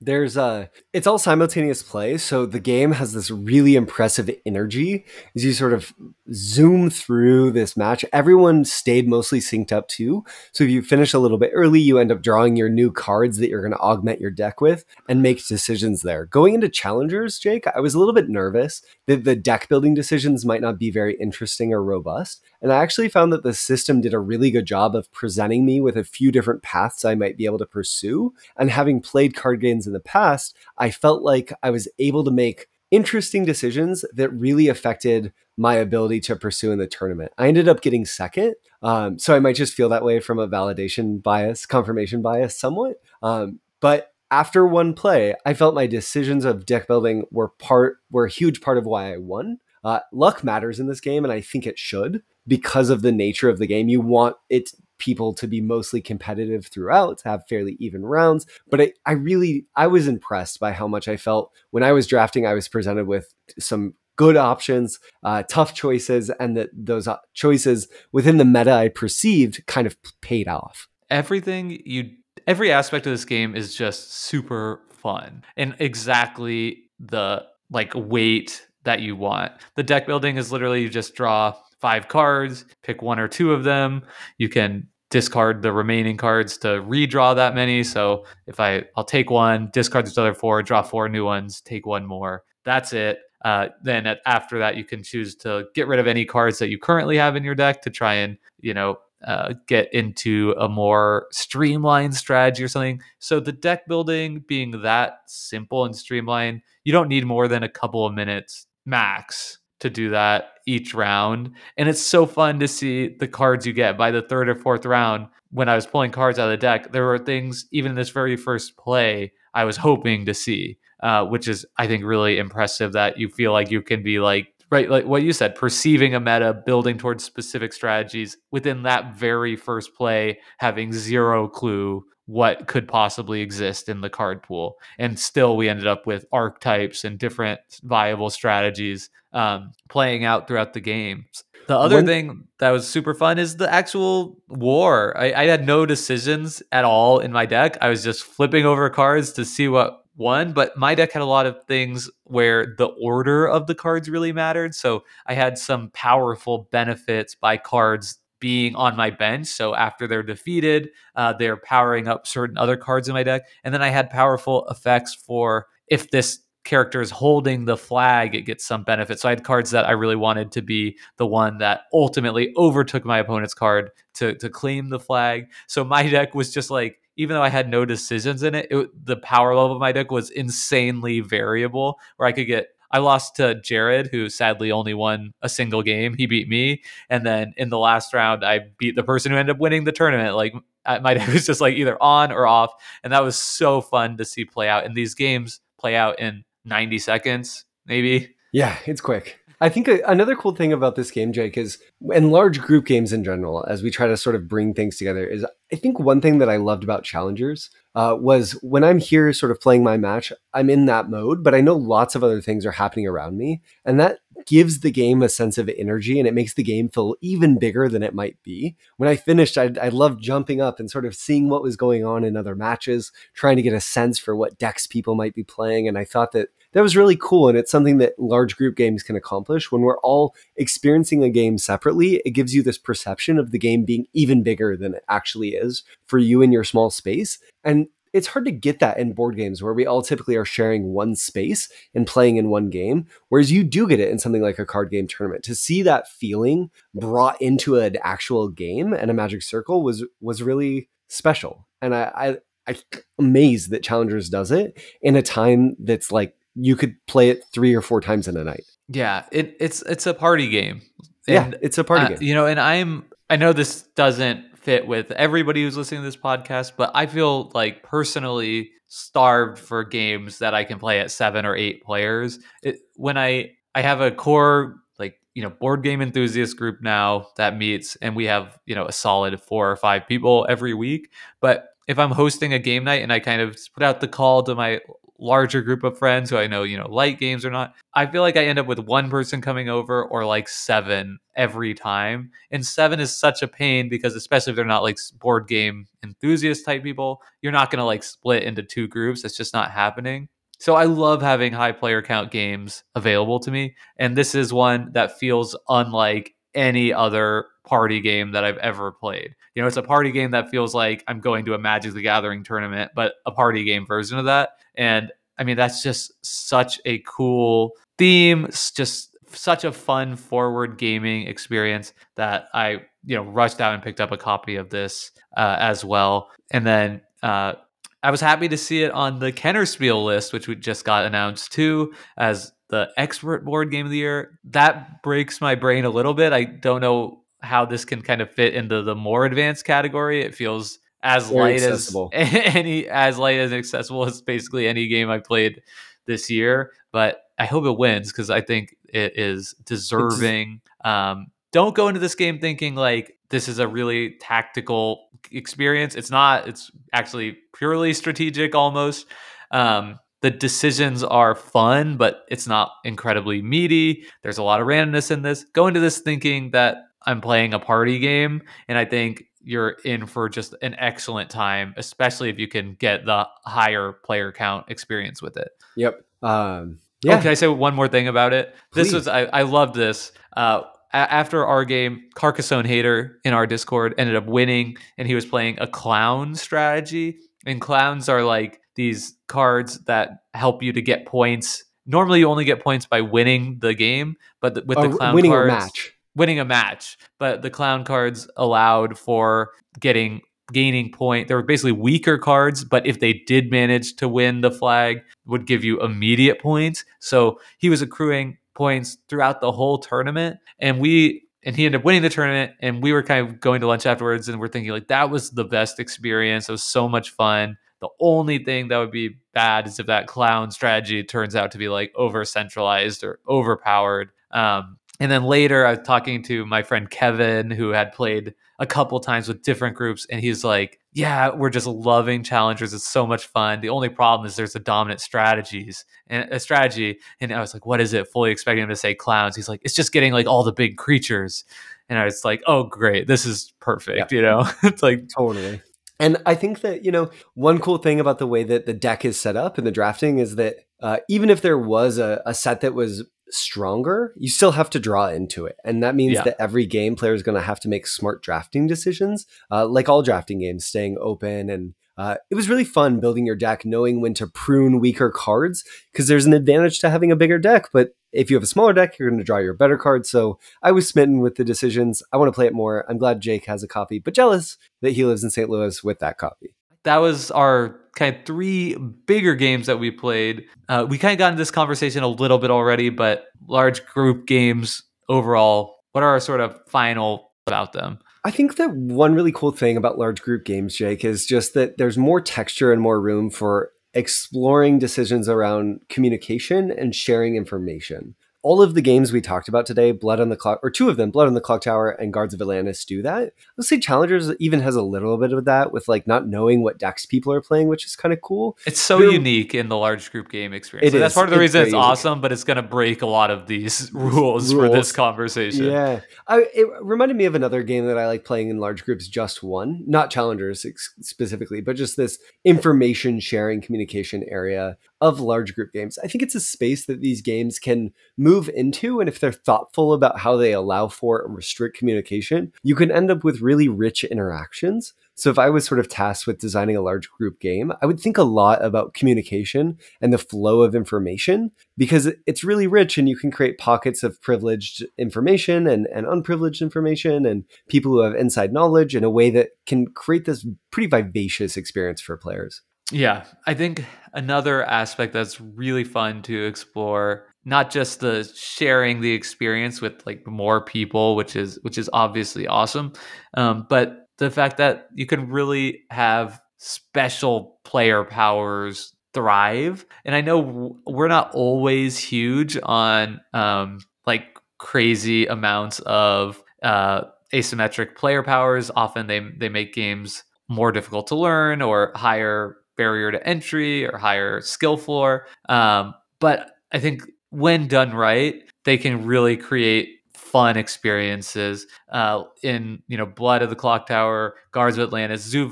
There's a it's all simultaneous play, so the game has this really impressive energy as you sort of zoom through this match. Everyone stayed mostly synced up too. So if you finish a little bit early, you end up drawing your new cards that you're going to augment your deck with and make decisions there. Going into challengers, Jake, I was a little bit nervous that the deck building decisions might not be very interesting or robust. And I actually found that the system did a really good job of presenting me with a few different paths I might be able to pursue. And having played card games in the past, I felt like I was able to make interesting decisions that really affected my ability to pursue in the tournament. I ended up getting second. Um, so I might just feel that way from a validation bias, confirmation bias somewhat. Um, but after one play, I felt my decisions of deck building were part were a huge part of why I won. Uh, luck matters in this game, and I think it should because of the nature of the game. You want it people to be mostly competitive throughout, to have fairly even rounds. But I, I really I was impressed by how much I felt when I was drafting. I was presented with some good options, uh, tough choices, and that those uh, choices within the meta I perceived kind of paid off. Everything you every aspect of this game is just super fun and exactly the like weight that you want. The deck building is literally you just draw five cards, pick one or two of them. You can discard the remaining cards to redraw that many. So if I I'll take one, discard the other four, draw four new ones, take one more. That's it. Uh, then at, after that, you can choose to get rid of any cards that you currently have in your deck to try and you know uh, get into a more streamlined strategy or something. So the deck building being that simple and streamlined, you don't need more than a couple of minutes max to do that each round. And it's so fun to see the cards you get by the third or fourth round. When I was pulling cards out of the deck, there were things, even in this very first play, I was hoping to see, uh, which is I think really impressive that you feel like you can be like right like what you said perceiving a meta building towards specific strategies within that very first play having zero clue what could possibly exist in the card pool and still we ended up with archetypes and different viable strategies um, playing out throughout the game the other when, thing that was super fun is the actual war. I, I, had no decisions at all in my deck. I was just flipping over cards to see what won, but my deck had a lot of things where the order of the cards really mattered. So I had some powerful benefits by cards being on my bench. So after they're defeated, uh, they're powering up certain other cards in my deck. And then I had powerful effects for if this character is holding the flag, it gets some benefit. So I had cards that I really wanted to be the one that ultimately overtook my opponent's card to to claim the flag. So my deck was just like, even though I had no decisions in it, it the power level of my deck was insanely variable. Where I could get I lost to Jared, who sadly only won a single game. He beat me, and then in the last round, I beat the person who ended up winning the tournament. Like my day was just like either on or off, and that was so fun to see play out. And these games play out in 90 seconds, maybe. Yeah, it's quick. I think another cool thing about this game, Jake, is in large group games in general, as we try to sort of bring things together, is I think one thing that I loved about challengers uh, was when I'm here, sort of playing my match, I'm in that mode, but I know lots of other things are happening around me, and that gives the game a sense of energy, and it makes the game feel even bigger than it might be. When I finished, I, I loved jumping up and sort of seeing what was going on in other matches, trying to get a sense for what decks people might be playing, and I thought that that was really cool. And it's something that large group games can accomplish. When we're all experiencing a game separately, it gives you this perception of the game being even bigger than it actually is for you in your small space. And it's hard to get that in board games where we all typically are sharing one space and playing in one game whereas you do get it in something like a card game tournament to see that feeling brought into an actual game and a magic circle was was really special and i i i'm amazed that challengers does it in a time that's like you could play it three or four times in a night. Yeah, it, it's it's a party game. And, yeah, it's a party uh, game. You know, and I'm I know this doesn't fit with everybody who's listening to this podcast, but I feel like personally starved for games that I can play at seven or eight players. It, when I I have a core like you know board game enthusiast group now that meets, and we have you know a solid four or five people every week. But if I'm hosting a game night and I kind of put out the call to my larger group of friends who I know, you know, like games or not, I feel like I end up with one person coming over or like seven every time. And seven is such a pain because, especially if they're not like board game enthusiast type people, you're not going to like split into two groups. It's just not happening. So I love having high player count games available to me. And this is one that feels unlike any other party game that I've ever played. You know, it's a party game that feels like I'm going to a Magic the Gathering tournament, but a party game version of that. And I mean, that's just such a cool theme. It's just such a fun forward gaming experience that I, you know, rushed out and picked up a copy of this uh, as well. And then uh, I was happy to see it on the Kennerspiel list, which we just got announced too, as the expert board game of the year. That breaks my brain a little bit. I don't know how this can kind of fit into the more advanced category. It feels as Very light accessible. as any as light as accessible as basically any game I played this year. But I hope it wins because I think it is deserving. Um, don't go into this game thinking like this is a really tactical experience. It's not. It's actually purely strategic almost. Um, the decisions are fun, but it's not incredibly meaty. There's a lot of randomness in this. Go into this thinking that I'm playing a party game, and I think you're in for just an excellent time, especially if you can get the higher player count experience with it. Yep. Um, yeah. Oh, can I say one more thing about it? Please. This was I, I love this. Uh, after our game, Carcassonne Hater in our Discord ended up winning, and he was playing a clown strategy. And clowns are like these cards that help you to get points. Normally, you only get points by winning the game, but the, with the clown winning cards, a match winning a match, but the clown cards allowed for getting gaining point. They were basically weaker cards, but if they did manage to win the flag, would give you immediate points. So he was accruing points throughout the whole tournament, and we and he ended up winning the tournament. And we were kind of going to lunch afterwards, and we're thinking like that was the best experience. It was so much fun The only thing that would be bad is if that clown strategy turns out to be like over centralized or overpowered. Um, and then later, I was talking to my friend Kevin, who had played a couple times with different groups, and he's like, "Yeah, we're just loving challengers. It's so much fun. The only problem is there's a dominant strategies and a strategy." And I was like, "What is it?" Fully expecting him to say clowns. He's like, "It's just getting like all the big creatures." And I was like, "Oh, great! This is perfect." Yeah. You know, it's like totally. And I think that, you know, one cool thing about the way that the deck is set up in the drafting is that uh, even if there was a, a set that was stronger, you still have to draw into it. And that means yeah. that every game player is going to have to make smart drafting decisions, uh, like all drafting games, staying open. And uh, it was really fun building your deck, knowing when to prune weaker cards, because there's an advantage to having a bigger deck. But if you have a smaller deck, you're going to draw your better cards. So I was smitten with the decisions. I want to play it more. I'm glad Jake has a copy, but jealous that he lives in St. Louis with that copy that was our kind of three bigger games that we played. Uh, we kind of got into this conversation a little bit already, but large group games overall, what are our sort of final about them? I think that one really cool thing about large group games, Jake, is just that there's more texture and more room for exploring decisions around communication and sharing information all of the games we talked about today, Blood on the Clock, or two of them, Blood on the Clocktower and Guards of Atlantis, do that. Let's say Challengers even has a little bit of that with like not knowing what decks people are playing, which is kind of cool. It's so They're, unique in the large group game experience. It so That's part of the it's reason it's unique. awesome, but it's going to break a lot of these rules, rules. for this conversation. Yeah. I, it reminded me of another game that I like playing in large groups, Just One, not Challengers specifically, but just this information sharing communication area of large group games. I think it's a space that these games can move into. And if they're thoughtful about how they allow for and restrict communication, you can end up with really rich interactions. So if I was sort of tasked with designing a large group game, I would think a lot about communication and the flow of information because it's really rich and you can create pockets of privileged information and, and unprivileged information and people who have inside knowledge in a way that can create this pretty vivacious experience for players. Yeah, I think another aspect that's really fun to explore not just the sharing the experience with like more people which is which is obviously awesome um, but the fact that you can really have special player powers thrive. And i know we're not always huge on um, like crazy amounts of uh, asymmetric player powers. Often they they make games more difficult to learn or higher barrier to entry or higher skill floor. Um, but I think when done right, they can really create fun experiences uh, in you know blood of the clock tower guards of atlantis Zoo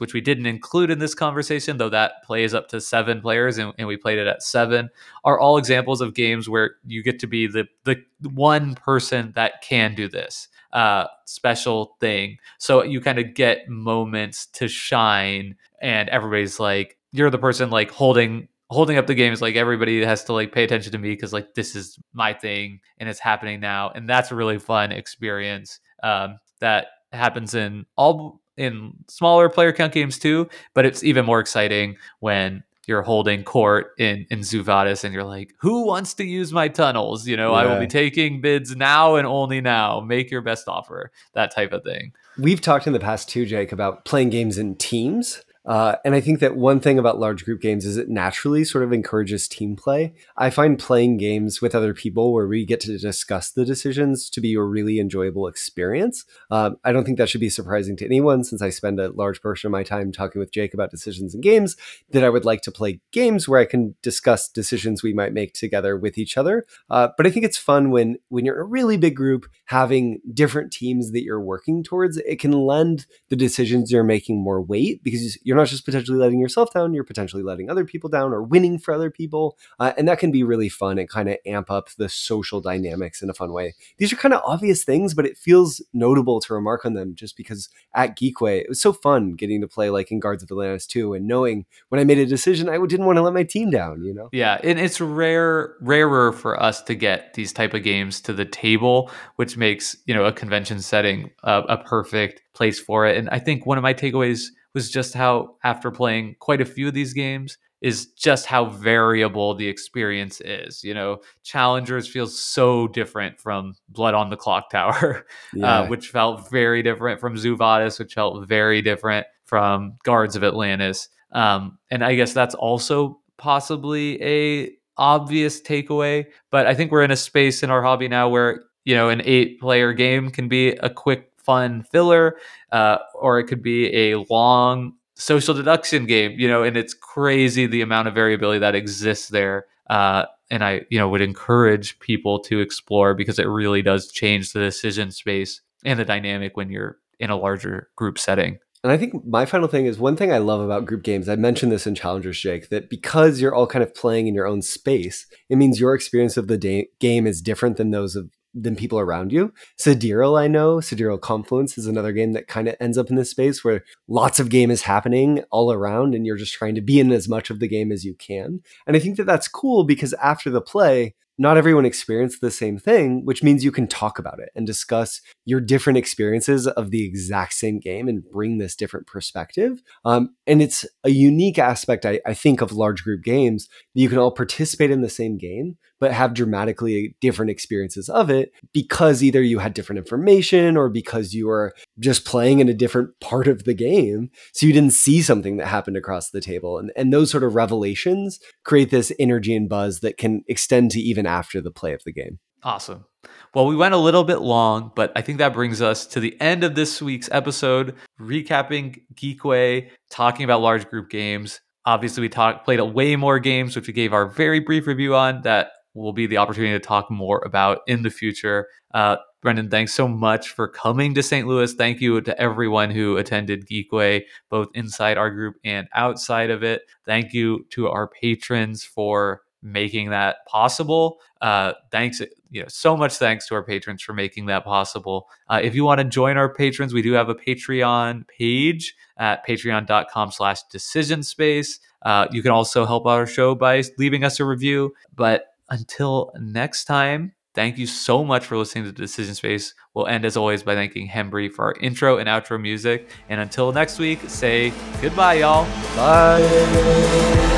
which we didn't include in this conversation though that plays up to seven players and, and, we played it at seven are all examples of games where you get to be the the one person that can do this uh, special thing. So you kind of get moments to shine, and everybody's like, you're the person like holding holding up the game is like everybody has to like pay attention to me because like this is my thing and it's happening now and that's a really fun experience um, that happens in all in smaller player count games too but it's even more exciting when you're holding court in in Zoo Vadis and you're like, who wants to use my tunnels? You know, yeah. I will be taking bids now and only now. Make your best offer. That type of thing. We've talked in the past too, Jake, about playing games in teams. Uh, and I think that one thing about large group games is it naturally sort of encourages team play. I find playing games with other people where we get to discuss the decisions to be a really enjoyable experience. Um, I don't think that should be surprising to anyone since I spend a large portion of my time talking with Jake about decisions and games that I would like to play games where I can discuss decisions we might make together with each other. Uh, but I think it's fun when when you're a really big group having different teams that you're working towards. It can lend the decisions you're making more weight because you're you're not just potentially letting yourself down, you're potentially letting other people down or winning for other people. Uh, and that can be really fun and kind of amp up the social dynamics in a fun way. These are kind of obvious things, but it feels notable to remark on them just because at Geekway, it was so fun getting to play like in Guards of Atlantis 2 and knowing when I made a decision, I didn't want to let my team down, you know? Yeah. And it's rare, rarer for us to get these type of games to the table, which makes, you know, a convention setting a, a perfect place for it. And I think one of my takeaways was just how after playing quite a few of these games is just how variable the experience is. You know, Challengers feels so different from Blood on the Clocktower, yeah. uh, which felt very different from Zoo Vadis, which felt very different from Guards of Atlantis. Um, and I guess that's also possibly a obvious takeaway. But I think we're in a space in our hobby now where you know an eight player game can be a quick fun filler uh, or it could be a long social deduction game you know and it's crazy the amount of variability that exists there uh, and i you know would encourage people to explore because it really does change the decision space and the dynamic when you're in a larger group setting and I think my final thing is one thing I love about group games. I mentioned this in Challengers, Jake, that because you're all kind of playing in your own space, it means your experience of the da- game is different than those of than people around you. Sidereal, I know, Sidereal Confluence is another game that kind of ends up in this space where lots of game is happening all around and you're just trying to be in as much of the game as you can. And I think that that's cool because after the play, not everyone experienced the same thing, which means you can talk about it and discuss your different experiences of the exact same game and bring this different perspective. Um, and it's a unique aspect, I, I think, of large group games that you can all participate in the same game, but have dramatically different experiences of it because either you had different information or because you were just playing in a different part of the game. So you didn't see something that happened across the table. And, and those sort of revelations create this energy and buzz that can extend to even after the play of the game. Awesome. Well, we went a little bit long, but I think that brings us to the end of this week's episode, recapping Geekway, talking about large group games. Obviously, we talked played a way more games, which we gave our very brief review on that will be the opportunity to talk more about in the future. Uh, Brendan, thanks so much for coming to St. Louis. Thank you to everyone who attended Geekway, both inside our group and outside of it. Thank you to our patrons for making that possible. Uh, thanks, you know, so much thanks to our patrons for making that possible. Uh, if you want to join our patrons, we do have a Patreon page at patreon.com slash decision space. Uh, you can also help our show by leaving us a review. But until next time, thank you so much for listening to Decision Space. We'll end as always by thanking Hembry for our intro and outro music. And until next week, say goodbye, y'all. Bye.